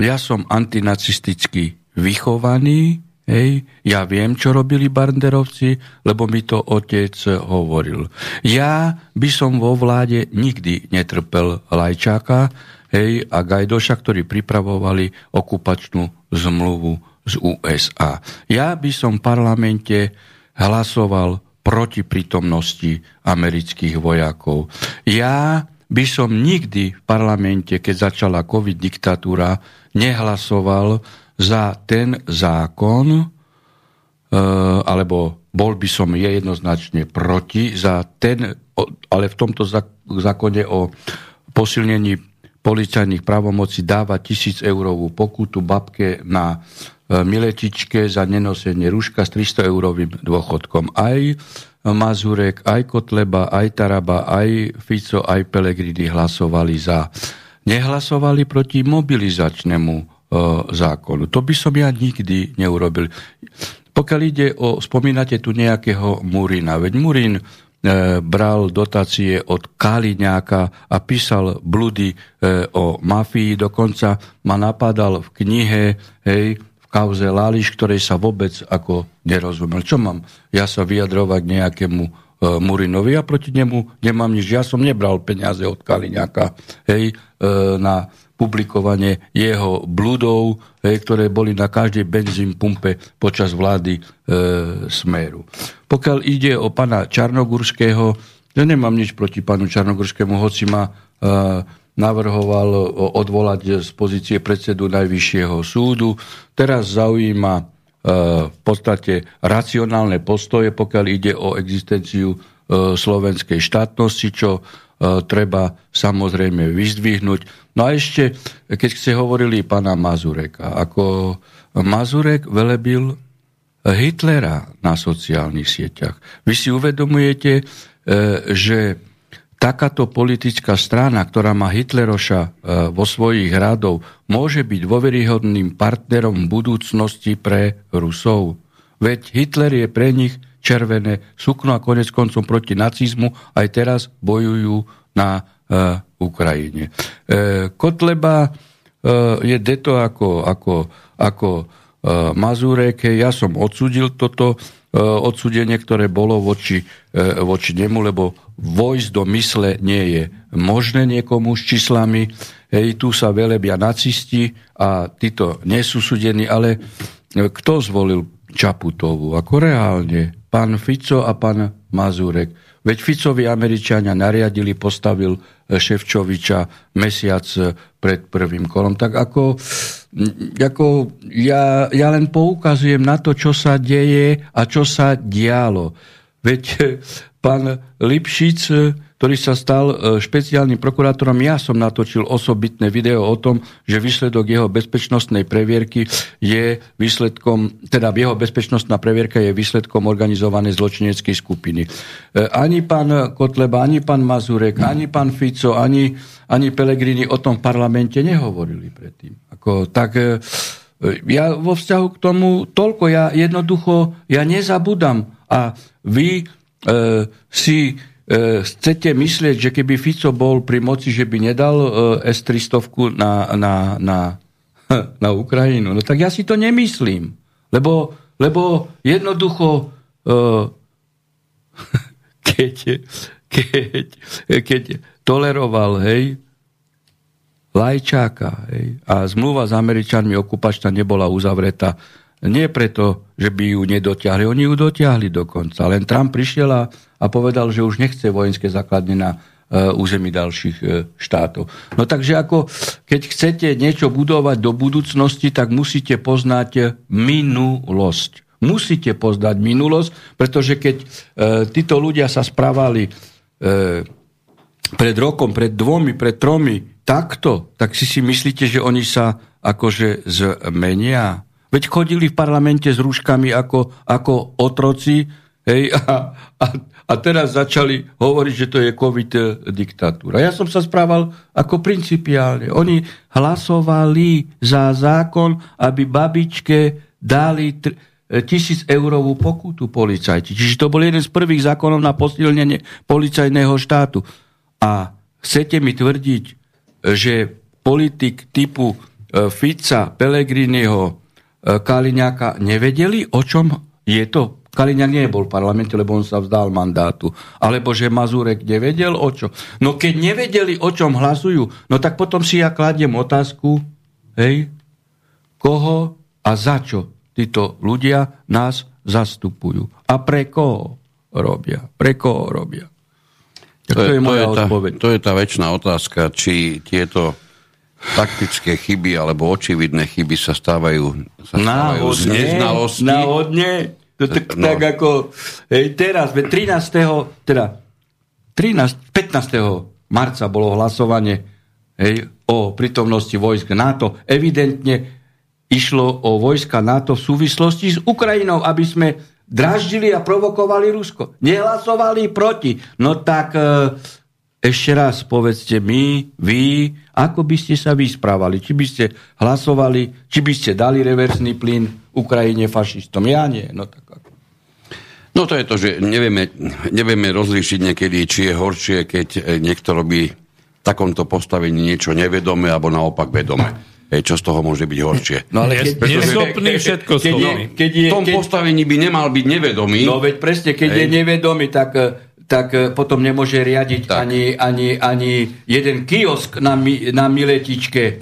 ja som antinacisticky vychovaný, hej, ja viem, čo robili banderovci, lebo mi to otec hovoril. Ja by som vo vláde nikdy netrpel Lajčáka, hej, a Gajdoša, ktorí pripravovali okupačnú zmluvu z USA. Ja by som v parlamente hlasoval proti prítomnosti amerických vojakov. Ja by som nikdy v parlamente, keď začala COVID diktatúra, nehlasoval za ten zákon, e, alebo bol by som jednoznačne proti za ten, ale v tomto zákone o posilnení policajných právomocí dáva tisíc eurovú pokutu babke na miletičke za nenosenie rúška s 300 eurovým dôchodkom. Aj Mazurek, aj Kotleba, aj Taraba, aj Fico, aj Pelegrini hlasovali za. Nehlasovali proti mobilizačnému e, zákonu. To by som ja nikdy neurobil. Pokiaľ ide o, spomínate tu nejakého Murina, veď Murin e, bral dotácie od Kaliňáka a písal bludy e, o mafii, dokonca ma napadal v knihe, hej, kauze Láliš, ktorej sa vôbec ako nerozumel. Čo mám ja sa vyjadrovať nejakému e, Murinovi a proti nemu nemám nič. Ja som nebral peniaze od Kaliňáka hej, e, na publikovanie jeho bludov, hej, ktoré boli na každej benzín pumpe počas vlády e, Smeru. Pokiaľ ide o pana Čarnogurského, ja nemám nič proti panu Čarnogurskému, hoci ma e, navrhoval o- odvolať z pozície predsedu Najvyššieho súdu. Teraz zaujíma e, v podstate racionálne postoje, pokiaľ ide o existenciu e, slovenskej štátnosti, čo e, treba samozrejme vyzdvihnúť. No a ešte, keď ste hovorili pána Mazureka, ako Mazurek velebil Hitlera na sociálnych sieťach. Vy si uvedomujete, e, že takáto politická strana, ktorá má Hitleroša e, vo svojich radov, môže byť dôveryhodným partnerom v budúcnosti pre Rusov. Veď Hitler je pre nich červené sukno a konec koncom proti nacizmu aj teraz bojujú na e, Ukrajine. E, Kotleba je deto ako, ako, ako Mazurek. Ja som odsudil toto odsudenie, ktoré bolo voči, e, voči nemu, lebo vojsť do mysle nie je možné niekomu s číslami. Hej, tu sa velebia nacisti a títo nie sú súdení, ale e, kto zvolil Čaputovú? Ako reálne? Pán Fico a pán Mazurek. Veď Ficovi Američania nariadili, postavil e, Ševčoviča mesiac e, pred prvým kolom. Tak ako, ako ja, ja len poukazujem na to, čo sa deje a čo sa dialo. Veď pán Lipšic, e, ktorý sa stal e, špeciálnym prokurátorom, ja som natočil osobitné video o tom, že výsledok jeho bezpečnostnej previerky je výsledkom, teda jeho bezpečnostná previerka je výsledkom organizovanej zločineckej skupiny. E, Ani pán Kotleba, ani pán Mazurek, ani pán Fico, ani, ani Pelegrini o tom v parlamente nehovorili predtým. Ako, tak ja vo vzťahu k tomu toľko, ja jednoducho, ja nezabudám a vy si e, chcete myslieť, že keby Fico bol pri moci, že by nedal e, S-300 na, na, na, na Ukrajinu. No tak ja si to nemyslím. Lebo, lebo jednoducho e, keď, keď, keď toleroval, hej, Lajčáka. Hej. A zmluva s Američanmi okupačná nebola uzavretá. Nie preto, že by ju nedotiahli. Oni ju dotiahli dokonca. Len Trump prišiel a, a povedal, že už nechce vojenské základne na uh, území ďalších uh, štátov. No takže ako, keď chcete niečo budovať do budúcnosti, tak musíte poznať minulosť. Musíte poznať minulosť, pretože keď uh, títo ľudia sa správali uh, pred rokom, pred dvomi, pred tromi takto, tak si si myslíte, že oni sa akože zmenia? Veď chodili v parlamente s rúškami ako, ako otroci hej, a, a, a teraz začali hovoriť, že to je COVID e, diktatúra. Ja som sa správal ako principiálne. Oni hlasovali za zákon, aby babičke dali tr- e, tisíc eurovú pokutu policajti. Čiže to bol jeden z prvých zákonov na posilnenie policajného štátu. A chcete mi tvrdiť, že politik typu Fica, Pelegriniho, Kaliňáka nevedeli, o čom je to. Kaliňák nebol v parlamente, lebo on sa vzdal mandátu. Alebo že Mazurek nevedel o čo. No keď nevedeli, o čom hlasujú, no tak potom si ja kladiem otázku, hej, koho a za čo títo ľudia nás zastupujú. A pre koho robia. Pre koho robia. Tak to, to je, je moja to je tá, odpoveď. To je tá väčšiná otázka, či tieto taktické chyby alebo očividné chyby sa stávajú, sa stávajú z neznalosti. Náhodne. To tak, no. tak ako hej, teraz, 13. teda 13, 15. marca bolo hlasovanie hej, o prítomnosti vojsk NATO. Evidentne išlo o vojska NATO v súvislosti s Ukrajinou, aby sme draždili a provokovali Rusko. Nehlasovali proti. No tak e, ešte raz povedzte my, vy, ako by ste sa vysprávali. Či by ste hlasovali, či by ste dali reverzný plyn Ukrajine fašistom. Ja nie. No tak ako. No to je to, že nevieme, nevieme rozlíšiť niekedy, či je horšie, keď e, niekto robí v takomto postavení niečo nevedome alebo naopak vedome. Hej, čo z toho môže byť horšie. No ale je neschopný všetko keď je, keď je, V tom keď, postavení by nemal byť nevedomý. No veď presne, keď hej. je nevedomý, tak e, tak e, potom nemôže riadiť ani, ani, ani jeden kiosk na, na Miletičke.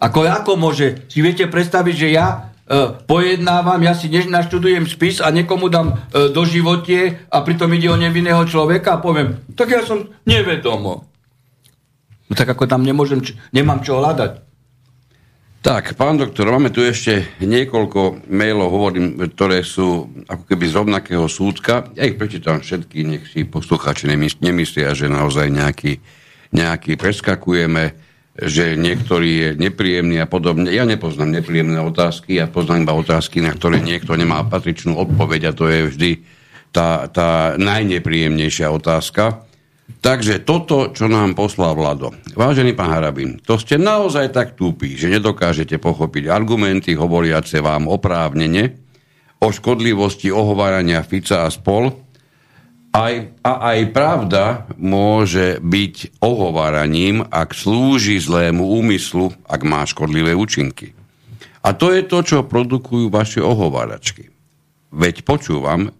Ako, ako môže? Si viete predstaviť, že ja uh, pojednávam, ja si než naštudujem spis a niekomu dám uh, do životie a pritom ide o nevinného človeka a poviem, tak ja som nevedomo. No tak ako tam nemôžem, nemám čo hľadať. Tak, pán doktor, máme tu ešte niekoľko mailov, hovorím, ktoré sú ako keby z rovnakého súdka. Ja ich prečítam všetky, nech si poslucháči nemyslia, že naozaj nejaký, nejaký preskakujeme, že niektorý je nepríjemný a podobne. Ja nepoznám nepríjemné otázky, ja poznám iba otázky, na ktoré niekto nemá patričnú odpoveď a to je vždy tá, tá najnepríjemnejšia otázka. Takže toto, čo nám poslal Vlado. Vážený pán Harabin, to ste naozaj tak tupí, že nedokážete pochopiť argumenty hovoriace vám oprávnene o škodlivosti ohovárania Fica a spol. Aj, a aj pravda môže byť ohováraním, ak slúži zlému úmyslu, ak má škodlivé účinky. A to je to, čo produkujú vaše ohováračky. Veď počúvam,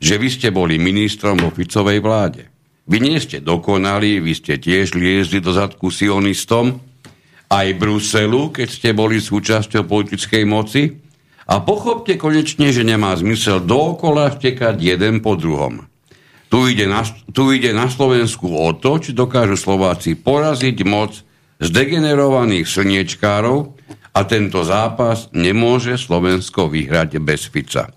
že vy ste boli ministrom vo Ficovej vláde. Vy nie ste dokonali, vy ste tiež liezli do zadku sionistom, aj Bruselu, keď ste boli súčasťou politickej moci. A pochopte konečne, že nemá zmysel dookola štekať jeden po druhom. Tu ide, na, tu ide na Slovensku o to, či dokážu Slováci poraziť moc zdegenerovaných slniečkárov a tento zápas nemôže Slovensko vyhrať bez Fica.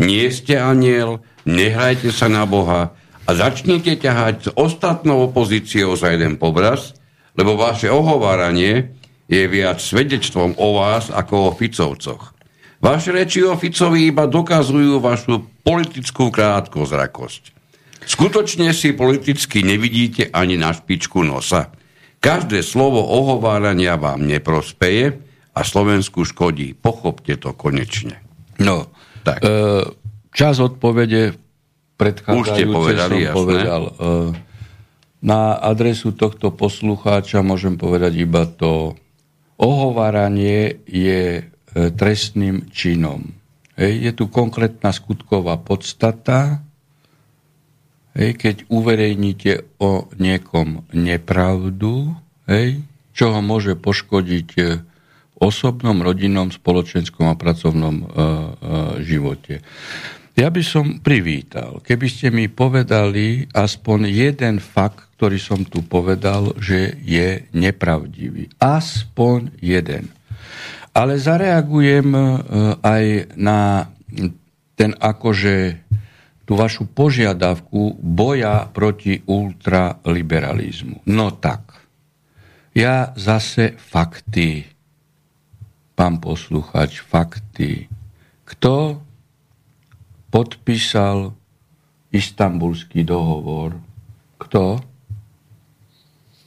Nie ste aniel, nehrajte sa na Boha, a začnite ťahať s ostatnou opozíciou za jeden pobraz, lebo vaše ohováranie je viac svedectvom o vás ako o Ficovcoch. Vaše reči o Ficovi iba dokazujú vašu politickú krátkozrakosť. Skutočne si politicky nevidíte ani na špičku nosa. Každé slovo ohovárania vám neprospeje a Slovensku škodí. Pochopte to konečne. No, tak. E, čas odpovede predchádzajúce povedali, som jasné. povedal. E, na adresu tohto poslucháča môžem povedať iba to, ohováranie je e, trestným činom. Hej, je tu konkrétna skutková podstata, hej, keď uverejníte o niekom nepravdu, hej, čo ho môže poškodiť e, v osobnom, rodinnom, spoločenskom a pracovnom e, e, živote. Ja by som privítal, keby ste mi povedali aspoň jeden fakt, ktorý som tu povedal, že je nepravdivý. Aspoň jeden. Ale zareagujem e, aj na ten akože tú vašu požiadavku boja proti ultraliberalizmu. No tak, ja zase fakty. pán posluchač, fakty. Kto podpísal istambulský dohovor? Kto?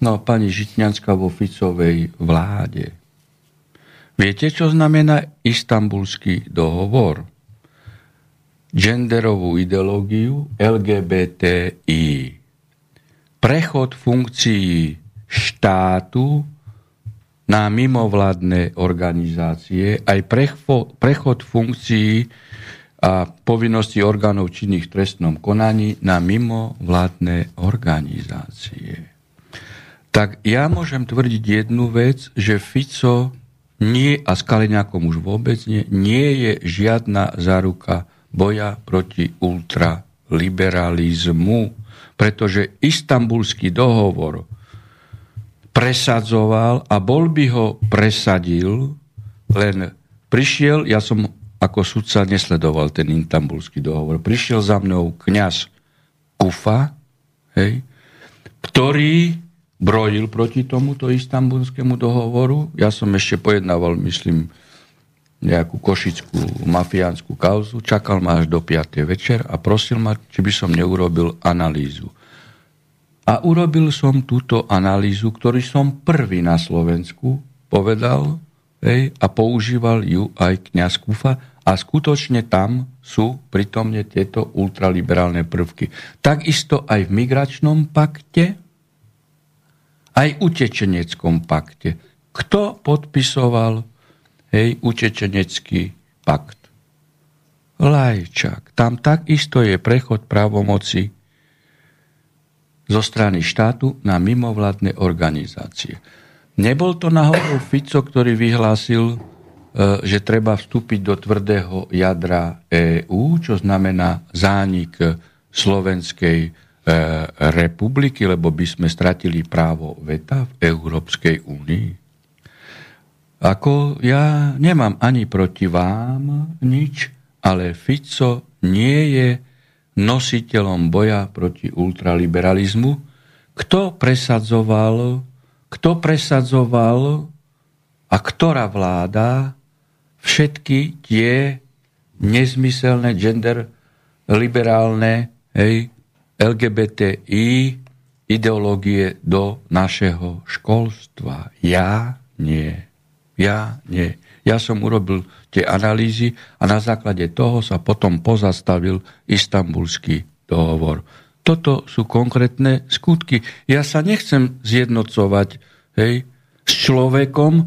No, pani Žitňanská vo Ficovej vláde. Viete, čo znamená istambulský dohovor? Genderovú ideológiu LGBTI. Prechod funkcií štátu na mimovládne organizácie, aj prechod funkcií a povinnosti orgánov činných v trestnom konaní na mimovládne organizácie. Tak ja môžem tvrdiť jednu vec, že Fico nie, a s Kaliňákom už vôbec nie, nie je žiadna záruka boja proti ultraliberalizmu, pretože istambulský dohovor presadzoval a bol by ho presadil, len prišiel, ja som ako sudca nesledoval ten istambulský dohovor, prišiel za mnou kňaz Kufa, hej, ktorý brojil proti tomuto istambulskému dohovoru. Ja som ešte pojednával, myslím, nejakú košickú mafiánsku kauzu, čakal ma až do 5. večer a prosil ma, či by som neurobil analýzu. A urobil som túto analýzu, ktorý som prvý na Slovensku povedal hej, a používal ju aj kniaz Kufa a skutočne tam sú pritomne tieto ultraliberálne prvky. Takisto aj v migračnom pakte, aj utečeneckom pakte. Kto podpisoval hej, utečenecký pakt? Lajčák. Tam takisto je prechod právomoci zo strany štátu na mimovládne organizácie. Nebol to náhodou Fico, ktorý vyhlásil, že treba vstúpiť do tvrdého jadra EÚ, čo znamená zánik slovenskej E, republiky, lebo by sme stratili právo veta v Európskej únii? Ako ja nemám ani proti vám nič, ale Fico nie je nositeľom boja proti ultraliberalizmu. Kto presadzoval, kto presadzoval a ktorá vláda všetky tie nezmyselné gender liberálne hej, LGBTI ideológie do našeho školstva. Ja nie. Ja nie. Ja som urobil tie analýzy a na základe toho sa potom pozastavil istambulský dohovor. Toto sú konkrétne skutky. Ja sa nechcem zjednocovať hej, s človekom, e,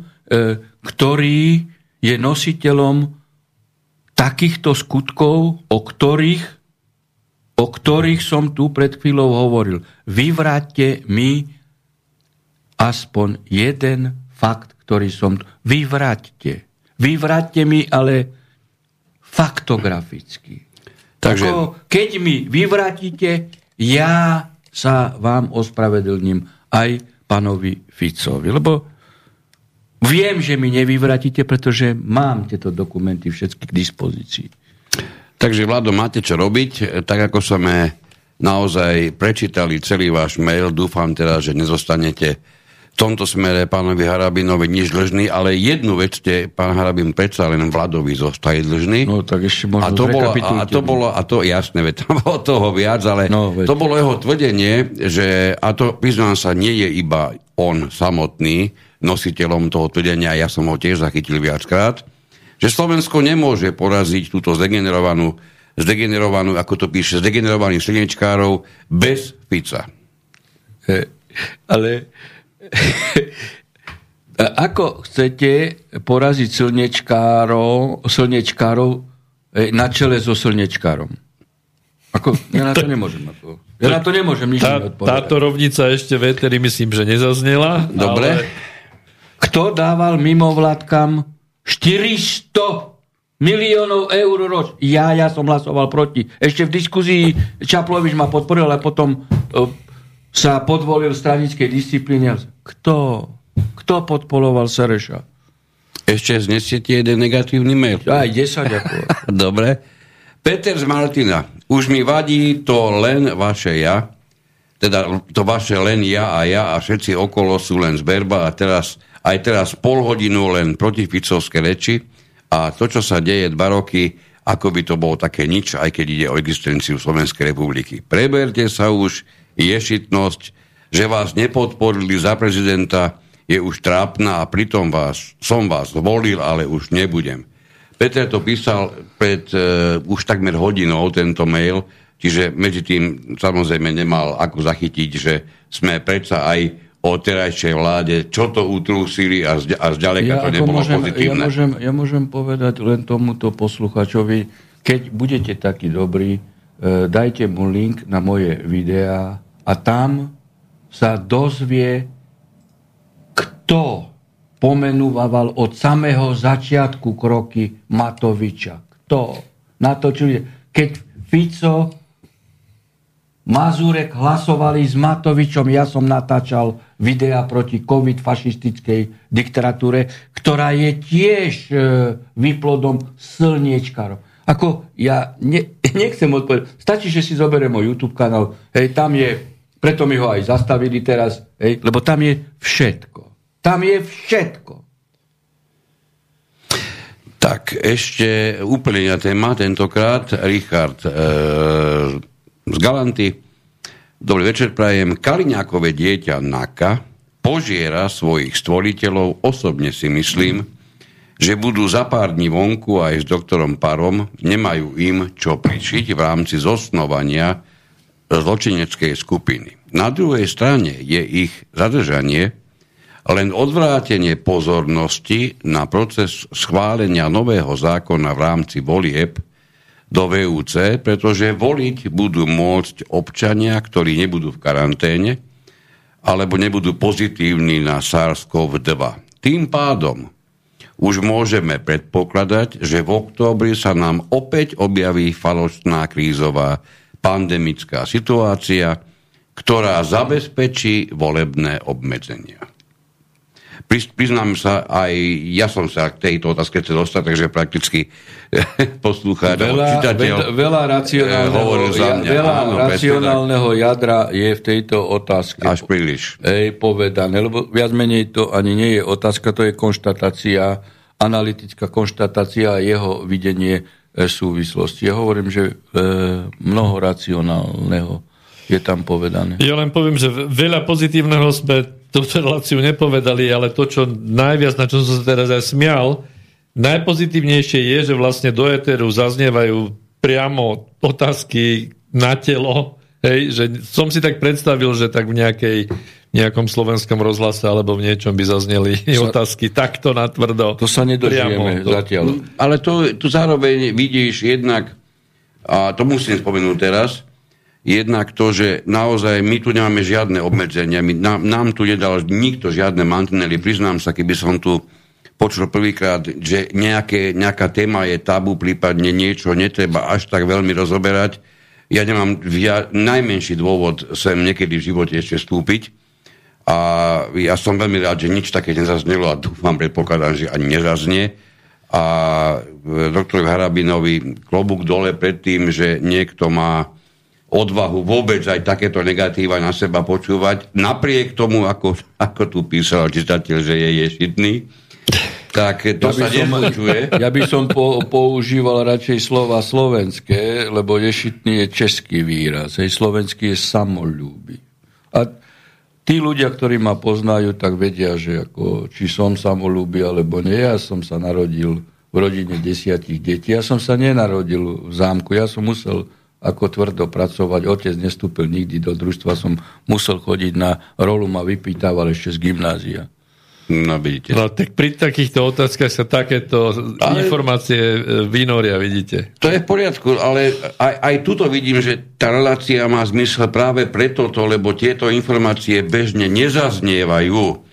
ktorý je nositeľom takýchto skutkov, o ktorých o ktorých som tu pred chvíľou hovoril. Vyvráťte mi aspoň jeden fakt, ktorý som... Vyvráťte. Vyvráťte mi, ale faktograficky. Takže... Ako, keď mi vyvrátite, ja sa vám ospravedlním aj pánovi Ficovi. Lebo viem, že mi nevyvratíte, pretože mám tieto dokumenty všetky k dispozícii. Takže, Vlado, máte čo robiť. Tak ako sme naozaj prečítali celý váš mail, dúfam teda, že nezostanete v tomto smere pánovi Harabinovi nič dlžný, ale jednu vec ste, pán Harabin, predsa len Vladovi zostali dlžný. No tak ešte možno a to bolo, a, to bolo, a to jasné, veď tam bolo toho viac, ale no, to bolo jeho tvrdenie, že, a to priznám sa, nie je iba on samotný nositeľom toho tvrdenia, ja som ho tiež zachytil viackrát, že Slovensko nemôže poraziť túto zdegenerovanú, zdegenerovanú ako to píše, zdegenerovaných slnečkárov bez Fica. Ale ako chcete poraziť slnečkárov, slnečkárov e, na čele so slnečkárom? Ako, ja na to nemôžem. Ako, ja na to nemôžem nič tá, Táto rovnica ešte veteri myslím, že nezaznela. Dobre. Ale... Kto dával mimovládkam 400 miliónov eur roč. Ja, ja som hlasoval proti. Ešte v diskuzii Čaplovič ma podporil, ale potom uh, sa podvolil stranickej disciplíne. Kto? Kto podporoval Sereša? Ešte znesiete jeden negatívny mail. Aj 10 ako. Dobre. Peter z Martina. Už mi vadí to len vaše ja, teda to vaše len ja a ja a všetci okolo sú len zberba a teraz aj teraz pol hodinu len protificovské reči a to, čo sa deje dva roky, ako by to bolo také nič, aj keď ide o existenciu Slovenskej republiky. Preberte sa už, ješitnosť, že vás nepodporili za prezidenta, je už trápna a pritom vás, som vás zvolil, ale už nebudem. Peter to písal pred uh, už takmer hodinou, tento mail, čiže medzi tým samozrejme nemal ako zachytiť, že sme predsa aj o terajšej vláde, čo to utrúsili a, zďa, a zďaleka ja to nebolo môžem, pozitívne. Ja môžem, ja môžem povedať len tomuto posluchačovi, keď budete takí dobrí, e, dajte mu link na moje videá a tam sa dozvie, kto pomenúval od samého začiatku kroky Matoviča. Kto? Natočili. Keď Fico Mazurek hlasovali s Matovičom, ja som natáčal videa proti covid fašistickej diktatúre, ktorá je tiež e, výplodom slniečkarov. Ako ja ne, nechcem odpovedať, stačí, že si zoberiem môj YouTube kanál, hej, tam je, preto mi ho aj zastavili teraz, hej, lebo tam je všetko. Tam je všetko. Tak, ešte úplne na téma, tentokrát Richard e, z Galanty. Dobrý večer, prajem. Kaliňákové dieťa Naka požiera svojich stvoriteľov. Osobne si myslím, že budú za pár dní vonku aj s doktorom Parom, nemajú im čo pričiť v rámci zosnovania zločineckej skupiny. Na druhej strane je ich zadržanie len odvrátenie pozornosti na proces schválenia nového zákona v rámci volieb do VUC, pretože voliť budú môcť občania, ktorí nebudú v karanténe alebo nebudú pozitívni na SARS-CoV-2. Tým pádom už môžeme predpokladať, že v októbri sa nám opäť objaví falošná krízová pandemická situácia, ktorá zabezpečí volebné obmedzenia priznám sa, aj ja som sa k tejto otázke chcel dostať, takže prakticky poslúchať. veľa, čitateľ veľa, veľa racionálneho, za mňa. veľa Áno, racionálneho jadra je v tejto otázke. Až príliš. Ej, povedané, lebo viac menej to ani nie je otázka, to je konštatácia, analytická konštatácia a jeho videnie e, súvislosti. Ja hovorím, že e, mnoho racionálneho je tam povedané. Ja len poviem, že veľa pozitívneho sme túto reláciu nepovedali, ale to, čo najviac, na čo som sa teraz aj smial, najpozitívnejšie je, že vlastne do Eteru zaznievajú priamo otázky na telo, hej, že som si tak predstavil, že tak v nejakej nejakom slovenskom rozhlase alebo v niečom by zazneli sa, otázky takto natvrdo. To sa nedožijeme priamo, zatiaľ. Ale to, tu zároveň vidíš jednak, a to musím spomenúť teraz, Jednak to, že naozaj my tu nemáme žiadne obmedzenia, my, nám, nám tu nedal nikto žiadne mantinely. Priznám sa, keby som tu počul prvýkrát, že nejaké, nejaká téma je tabu, prípadne niečo netreba až tak veľmi rozoberať. Ja nemám via, najmenší dôvod sem niekedy v živote ešte vstúpiť. A ja som veľmi rád, že nič také nezaznelo a dúfam, predpokladám, že ani nezaznie. A doktorovi Harabinovi klobúk dole pred tým, že niekto má odvahu vôbec aj takéto negatíva na seba počúvať, napriek tomu, ako, ako tu písal čitateľ, že je ješitný, tak to ja sa nepočuje. Ja by som po, používal radšej slova slovenské, lebo ješitný je český výraz. Hej, slovenský je samolúby. A tí ľudia, ktorí ma poznajú, tak vedia, že ako, či som samolúby alebo nie. Ja som sa narodil v rodine desiatich detí. Ja som sa nenarodil v zámku. Ja som musel ako tvrdo pracovať. Otec nestúpil nikdy do družstva, som musel chodiť na rolu, ma vypýtaval ešte z gymnázia. No, vidíte. No, tak pri takýchto otázkach sa takéto ale, informácie e, vynoria, vidíte. To je v poriadku, ale aj, aj tuto vidím, že tá relácia má zmysel práve preto, lebo tieto informácie bežne nezaznievajú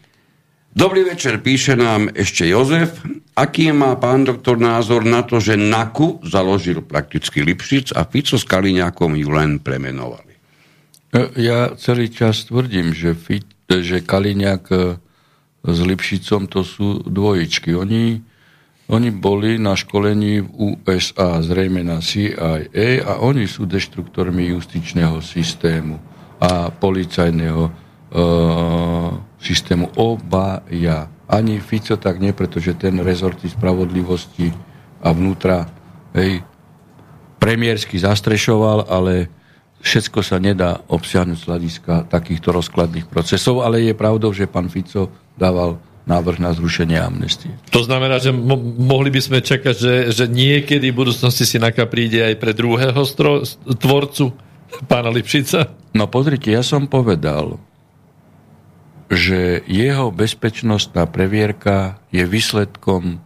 Dobrý večer, píše nám ešte Jozef. Aký má pán doktor názor na to, že NAKU založil prakticky Lipšic a Fico s Kaliňákom ju len premenovali? E, ja celý čas tvrdím, že, Fit, že Kaliňák e, s Lipšicom to sú dvojičky. Oni, oni boli na školení v USA, zrejme na CIA a oni sú deštruktormi justičného systému a policajného uh, systému. Obaja. Ani Fico tak nie, pretože ten rezorty spravodlivosti a vnútra hej, premiérsky zastrešoval, ale všetko sa nedá obsiahnuť z hľadiska takýchto rozkladných procesov, ale je pravdou, že pán Fico dával návrh na zrušenie amnestie. To znamená, že mo- mohli by sme čakať, že, že niekedy v budúcnosti si Naka príde aj pre druhého stro- tvorcu, pána Lipšica? No pozrite, ja som povedal, že jeho bezpečnostná previerka je výsledkom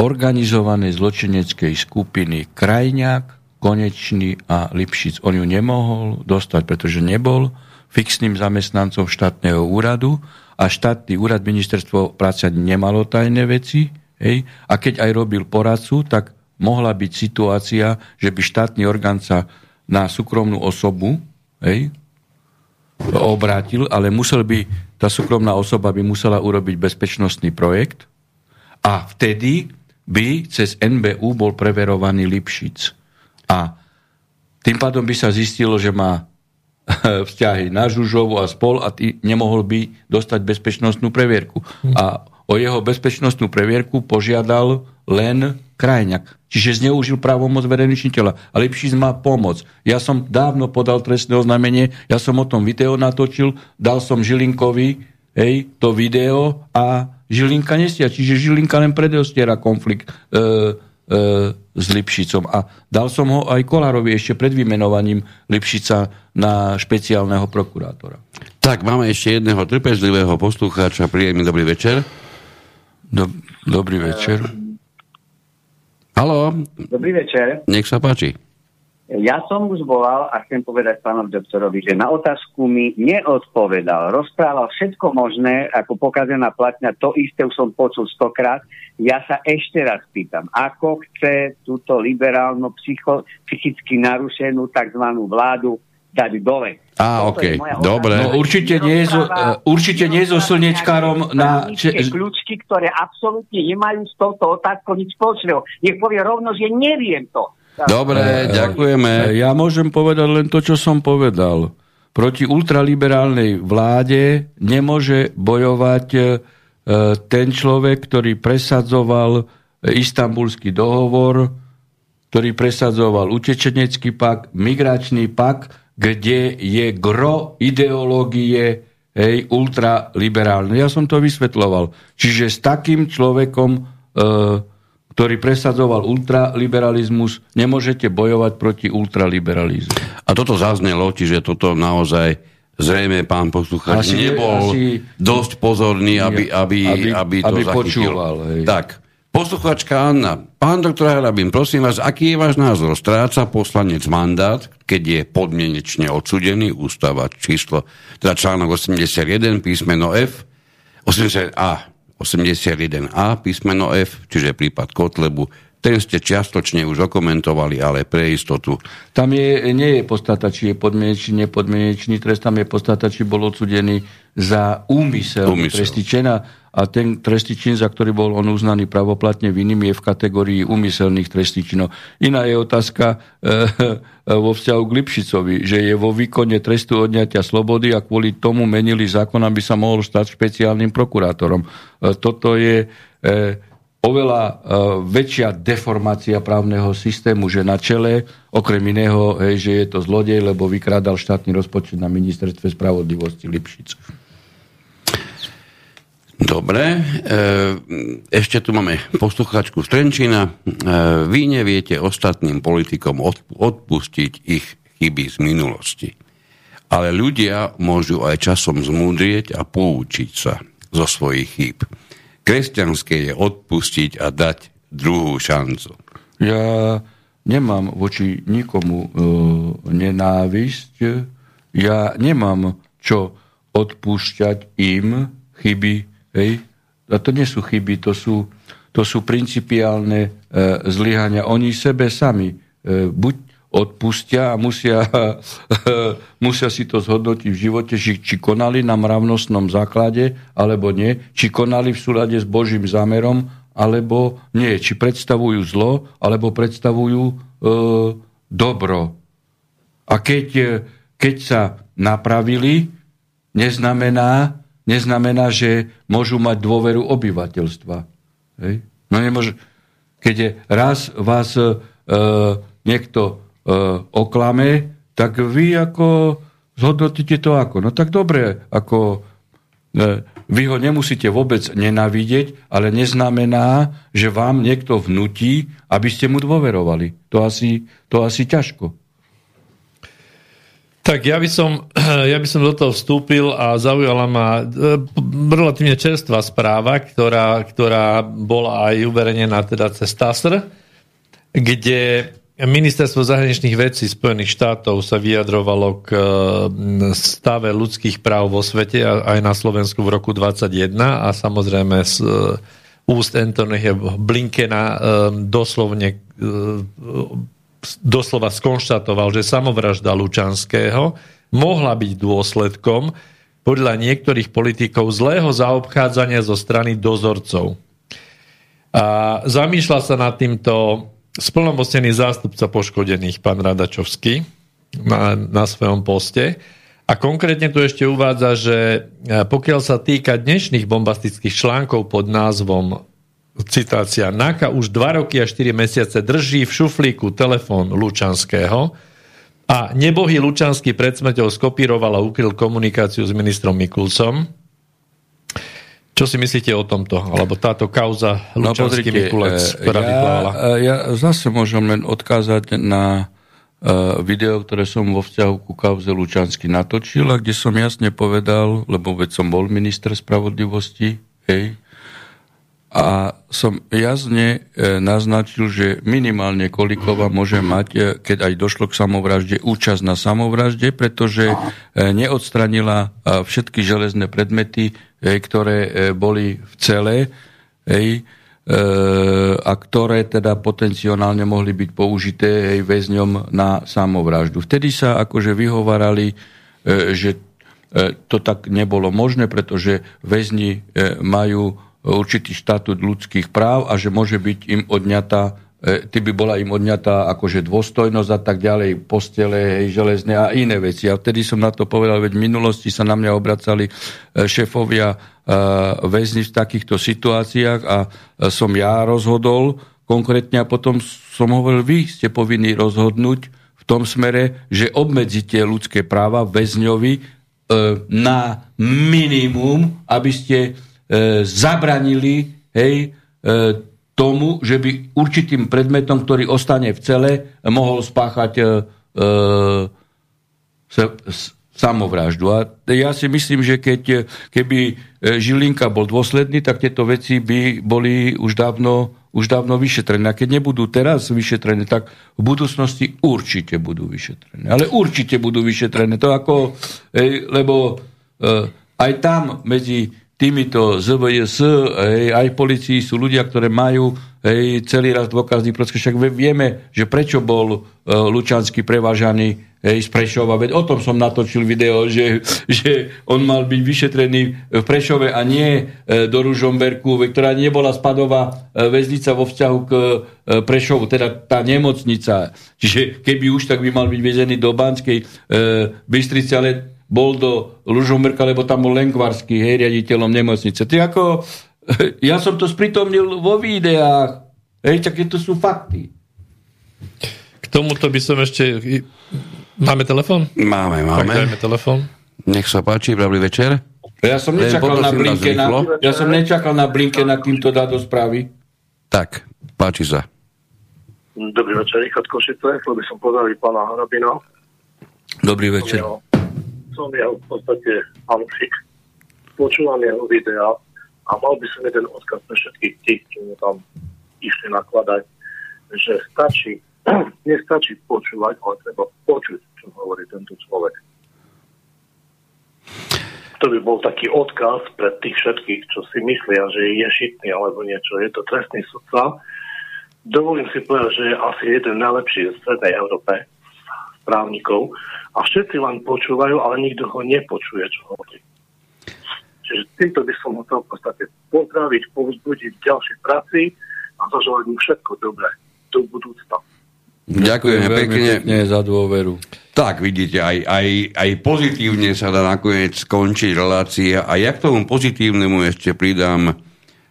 organizovanej zločineckej skupiny Krajňák, Konečný a Lipšic. On ju nemohol dostať, pretože nebol fixným zamestnancom štátneho úradu a štátny úrad ministerstvo práce nemalo tajné veci. Hej? A keď aj robil poradcu, tak mohla byť situácia, že by štátny orgán sa na súkromnú osobu hej, obrátil, ale musel by, tá súkromná osoba by musela urobiť bezpečnostný projekt a vtedy by cez NBU bol preverovaný Lipšic. A tým pádom by sa zistilo, že má vzťahy na Žužovu a spol a ty nemohol by dostať bezpečnostnú previerku. A o jeho bezpečnostnú previerku požiadal len krajňak. Čiže zneužil právomoc verejný činiteľa. A Lipšic má pomoc. Ja som dávno podal trestné oznámenie, ja som o tom video natočil, dal som Žilinkovi hej, to video a Žilinka nestia. Čiže Žilinka len predostiera konflikt e, e, s Lipšicom. A dal som ho aj Kolárovi ešte pred vymenovaním Lipšica na špeciálneho prokurátora. Tak, máme ešte jedného trpezlivého poslucháča. Príjemný dobrý večer. Do, dobrý večer. Haló, Dobrý večer. nech sa páči. Ja som už volal a chcem povedať pánom doktorovi, že na otázku mi neodpovedal. Rozprával všetko možné, ako pokazená platňa, to isté už som počul stokrát. Ja sa ešte raz pýtam, ako chce túto liberálno psycho, psychicky narušenú tzv. vládu dať dole. Á, Toto OK, dobre. No, určite nie je so- Nerozpráva- e, určite nie so slnečkárom na- če- kľúčky, ktoré absolútne nemajú s touto otázkou nič spoločného. Nech povie rovno, že neviem to. Dobre, ďakujeme. E, Ja môžem povedať len to, čo som povedal. Proti ultraliberálnej vláde nemôže bojovať e, ten človek, ktorý presadzoval e, istambulský dohovor, ktorý presadzoval utečenecký pak, migračný pak, kde je gro ideológie hej, ultraliberálne. Ja som to vysvetloval. Čiže s takým človekom e, ktorý presadzoval ultraliberalizmus, nemôžete bojovať proti ultraliberalizmu. A toto zaznelo, čiže toto naozaj zrejme pán poslucháč Asi- nebol asi- dosť pozorný, aby, aby, aby, Aby- to aby zachytil. počúval, hej. Tak, poslucháčka Anna. Pán doktor Harabin, prosím vás, aký je váš názor? Stráca poslanec mandát, keď je podmienečne odsudený, ústava číslo, teda článok 81, písmeno F, 80A, 81A, písmeno F, čiže prípad Kotlebu, ten ste čiastočne už okomentovali, ale pre istotu. Tam je, nie je podstata, či je podmienečný, nepodmienečný trest, tam je podstata, či bol odsudený za úmysel, Úmysel. trestný čin a, ten trestný čin, za ktorý bol on uznaný pravoplatne vinným, je v kategórii úmyselných trestných činov. Iná je otázka e, vo vzťahu k Lipšicovi, že je vo výkone trestu odňatia slobody a kvôli tomu menili zákon, aby sa mohol stať špeciálnym prokurátorom. E, toto je... E, oveľa uh, väčšia deformácia právneho systému, že na čele, okrem iného, hej, že je to zlodej, lebo vykrádal štátny rozpočet na ministerstve spravodlivosti Lipšic. Dobre, e, ešte tu máme posluchačku z Trenčina. E, vy neviete ostatným politikom od, odpustiť ich chyby z minulosti. Ale ľudia môžu aj časom zmúdrieť a poučiť sa zo svojich chýb. Kresťanské je odpustiť a dať druhú šancu. Ja nemám voči nikomu e, nenávisť, ja nemám čo odpúšťať im chyby, hej? A to nie sú chyby, to sú, to sú principiálne e, zlyhania. Oni sebe sami e, buď odpustia a musia, musia si to zhodnotiť v živote, či, či konali na mravnostnom základe, alebo nie, či konali v súlade s Božím zámerom, alebo nie, či predstavujú zlo, alebo predstavujú e, dobro. A keď, e, keď sa napravili, neznamená, neznamená, že môžu mať dôveru obyvateľstva. Hej? No nemôže, keď je raz vás e, niekto e, oklame, tak vy ako zhodnotíte to ako? No tak dobre, ako e, vy ho nemusíte vôbec nenávidieť, ale neznamená, že vám niekto vnutí, aby ste mu dôverovali. To asi, to asi ťažko. Tak ja by, som, ja by som do toho vstúpil a zaujala ma e, relatívne čerstvá správa, ktorá, ktorá bola aj uverejnená teda cez TASR, kde Ministerstvo zahraničných vecí Spojených štátov sa vyjadrovalo k e, stave ľudských práv vo svete aj na Slovensku v roku 2021 a samozrejme z e, úst Antonyho Blinkena doslovne doslova skonštatoval, že samovražda Lučanského mohla byť dôsledkom podľa niektorých politikov zlého zaobchádzania zo strany dozorcov. A zamýšľa sa nad týmto splnomocnený zástupca poškodených, pán Radačovský, na, na svojom poste. A konkrétne tu ešte uvádza, že pokiaľ sa týka dnešných bombastických článkov pod názvom citácia, NAKA už 2 roky a 4 mesiace drží v šuflíku telefón Lučanského a nebohý Lučanský pred smrťou skopíroval a ukryl komunikáciu s ministrom Mikulcom. Čo si myslíte o tomto? Alebo táto kauza no, Lučanský no, Mikulec, e, ktorá ja, vyplávala? E, ja zase môžem len odkázať na uh, video, ktoré som vo vzťahu ku kauze Lučanský natočil a kde som jasne povedal, lebo veď som bol minister spravodlivosti, hej, a som jasne e, naznačil, že minimálne Kolikova môže mať, e, keď aj došlo k samovražde, účasť na samovražde, pretože e, neodstranila všetky železné predmety, ktoré boli v cele a ktoré teda potenciálne mohli byť použité väzňom na samovraždu. Vtedy sa akože vyhovárali, že to tak nebolo možné, pretože väzni majú určitý štatút ľudských práv a že môže byť im odňatá e, ty by bola im odňatá akože dôstojnosť a tak ďalej, postele, hej, železné a iné veci. A vtedy som na to povedal, veď v minulosti sa na mňa obracali e, šefovia e, väzni v takýchto situáciách a som ja rozhodol konkrétne a potom som hovoril, vy ste povinní rozhodnúť v tom smere, že obmedzíte ľudské práva väzňovi na minimum, aby ste zabranili hej, e, tomu, že by určitým predmetom, ktorý ostane v cele, mohol spáchať e, e, samovraždu. A ja si myslím, že keď, keby e, Žilinka bol dôsledný, tak tieto veci by boli už dávno, už dávno vyšetrené. A keď nebudú teraz vyšetrené, tak v budúcnosti určite budú vyšetrené. Ale určite budú vyšetrené. To ako, lebo e, aj tam medzi týmito ZVS, hej, aj v policii sú ľudia, ktoré majú hej, celý raz dôkazný proces. Však vieme, že prečo bol uh, Lučanský prevážaný hej, z Prešova. Veď o tom som natočil video, že, že on mal byť vyšetrený v Prešove a nie uh, do Ružomberku, ktorá nebola spadová uh, väznica vo vzťahu k uh, Prešovu, teda tá nemocnica. Čiže keby už, tak by mal byť vezený do Banskej uh, Bystrice, ale bol do Lužomberka, lebo tam bol Lenkvarský, hej, riaditeľom nemocnice. Ty ako, ja som to spritomnil vo videách, hej, tak to sú fakty. K tomuto by som ešte... Máme telefon? Máme, máme. Tak telefon. Nech sa páči, dobrý večer. Ja som nečakal na Blinkena, ja som nečakal na Blinkena, kým to dá do správy. Tak, páči sa. Dobrý večer, Richard Košice. Chcel by som pozdraviť pána Harabina. Dobrý večer som jeho v podstate fanúšik. Počúvam jeho videa a mal by som jeden odkaz pre všetkých tých, čo mu tam išli nakladať, že stačí, nestačí počúvať, ale treba počuť, čo hovorí tento človek. To by bol taký odkaz pre tých všetkých, čo si myslia, že je šitný alebo niečo. Je to trestný sudca. Dovolím si povedať, že je asi jeden najlepší v Strednej Európe právnikov a všetci len počúvajú, ale nikto ho nepočuje, čo hovorí. Čiže týmto by som ho chcel v podstate pozdraviť, povzbudiť v ďalšej práci a zaželať mu všetko dobré do budúcna. Ďakujem veľmi pekne. pekne za dôveru. Tak, vidíte, aj, aj, aj pozitívne sa dá nakoniec skončiť relácia. A ja k tomu pozitívnemu ešte pridám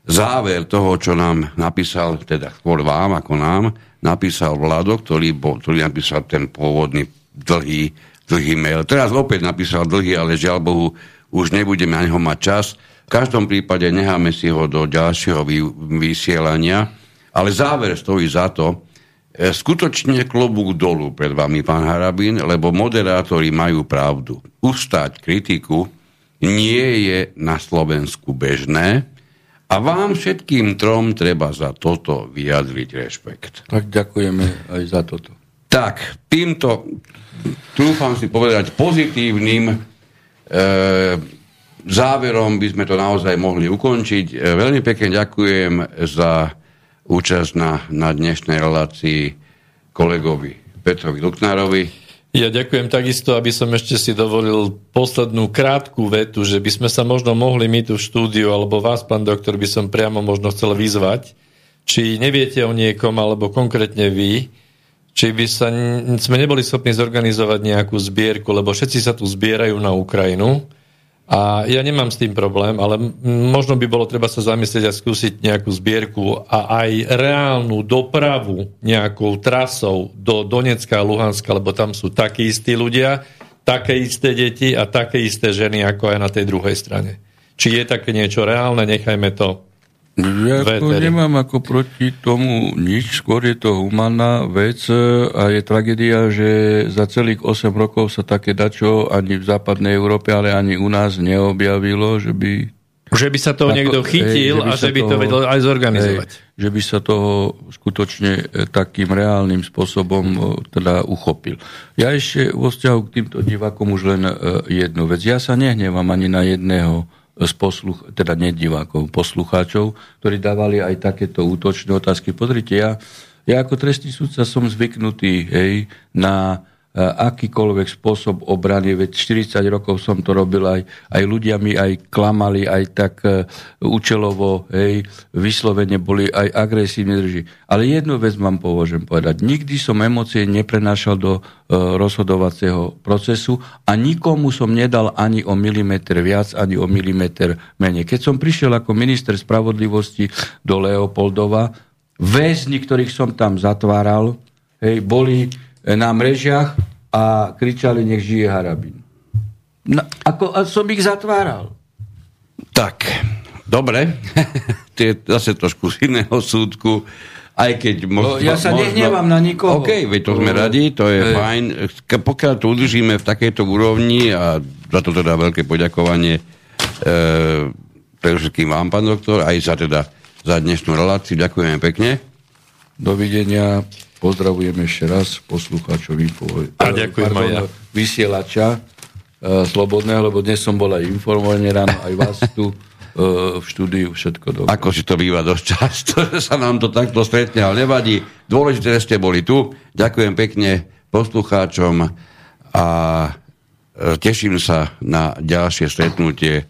záver toho, čo nám napísal, teda skôr vám ako nám, napísal Vlado, ktorý, bol, ktorý napísal ten pôvodný dlhý, dlhý mail. Teraz opäť napísal dlhý, ale žiaľ Bohu, už nebudeme na neho mať čas. V každom prípade necháme si ho do ďalšieho vy, vysielania, ale záver stojí za to, E, skutočne klobúk dolu pred vami, pán Harabín, lebo moderátori majú pravdu. Ustať kritiku nie je na Slovensku bežné a vám všetkým trom treba za toto vyjadriť rešpekt. Tak ďakujeme aj za toto. Tak, týmto, trúfam si povedať, pozitívnym e, záverom by sme to naozaj mohli ukončiť. E, veľmi pekne ďakujem za účasť na, na dnešnej relácii kolegovi Petrovi Luknárovi. Ja ďakujem takisto, aby som ešte si dovolil poslednú krátku vetu, že by sme sa možno mohli my tu v štúdiu, alebo vás, pán doktor, by som priamo možno chcel vyzvať, či neviete o niekom, alebo konkrétne vy, či by sa, sme neboli schopní zorganizovať nejakú zbierku, lebo všetci sa tu zbierajú na Ukrajinu, a ja nemám s tým problém, ale možno by bolo treba sa zamyslieť a skúsiť nejakú zbierku a aj reálnu dopravu nejakou trasou do Donecka a Luhanska, lebo tam sú takí istí ľudia, také isté deti a také isté ženy, ako aj na tej druhej strane. Či je také niečo reálne, nechajme to ja to nemám ako proti tomu nič, skôr je to humanná vec a je tragédia, že za celých 8 rokov sa také dačo ani v západnej Európe, ale ani u nás neobjavilo, že by... Že by sa toho niekto chytil hej, a že by toho, to vedel aj zorganizovať. Hej, že by sa toho skutočne e, takým reálnym spôsobom e, teda uchopil. Ja ešte vo vzťahu k týmto divákom už len e, jednu vec. Ja sa nehnevam ani na jedného z posluch, teda nedivákov, poslucháčov, ktorí dávali aj takéto útočné otázky. Pozrite, ja, ja ako trestný sudca som zvyknutý hej, na akýkoľvek spôsob obrany, veď 40 rokov som to robil, aj, aj ľudia mi aj klamali, aj tak uh, účelovo, hej, vyslovene boli aj agresívne drži. Ale jednu vec mám považujem povedať. Nikdy som emócie neprenášal do uh, rozhodovacieho procesu a nikomu som nedal ani o milimeter viac, ani o milimeter menej. Keď som prišiel ako minister spravodlivosti do Leopoldova, väzni, ktorých som tam zatváral, hej, boli na mrežiach a kričali, nech žije Harabin. No, ako a som ich zatváral. Tak, dobre. to je zase trošku z iného súdku. Aj keď možno, no, ja sa možno, nehnevam na nikoho. OK, veď to sme radi, to je e... fajn. Pokiaľ to udržíme v takejto úrovni a za to teda veľké poďakovanie e, pre všetkým vám, pán doktor, aj za teda za dnešnú reláciu. Ďakujeme pekne. Dovidenia. Pozdravujem ešte raz poslucháčov info, a ďakujem pardon, ja. vysielača uh, slobodného, lebo dnes som bol aj informovaný ráno, aj vás tu uh, v štúdiu všetko dobré. Ako si to býva dosť často, že sa nám to takto stretne, ale nevadí. Dôležité, že ste boli tu. Ďakujem pekne poslucháčom a e, teším sa na ďalšie stretnutie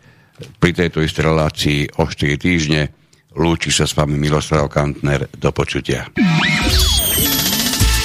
pri tejto istej relácii o 4 týždne. Lúči sa s vami Miloslav Kantner. Do počutia.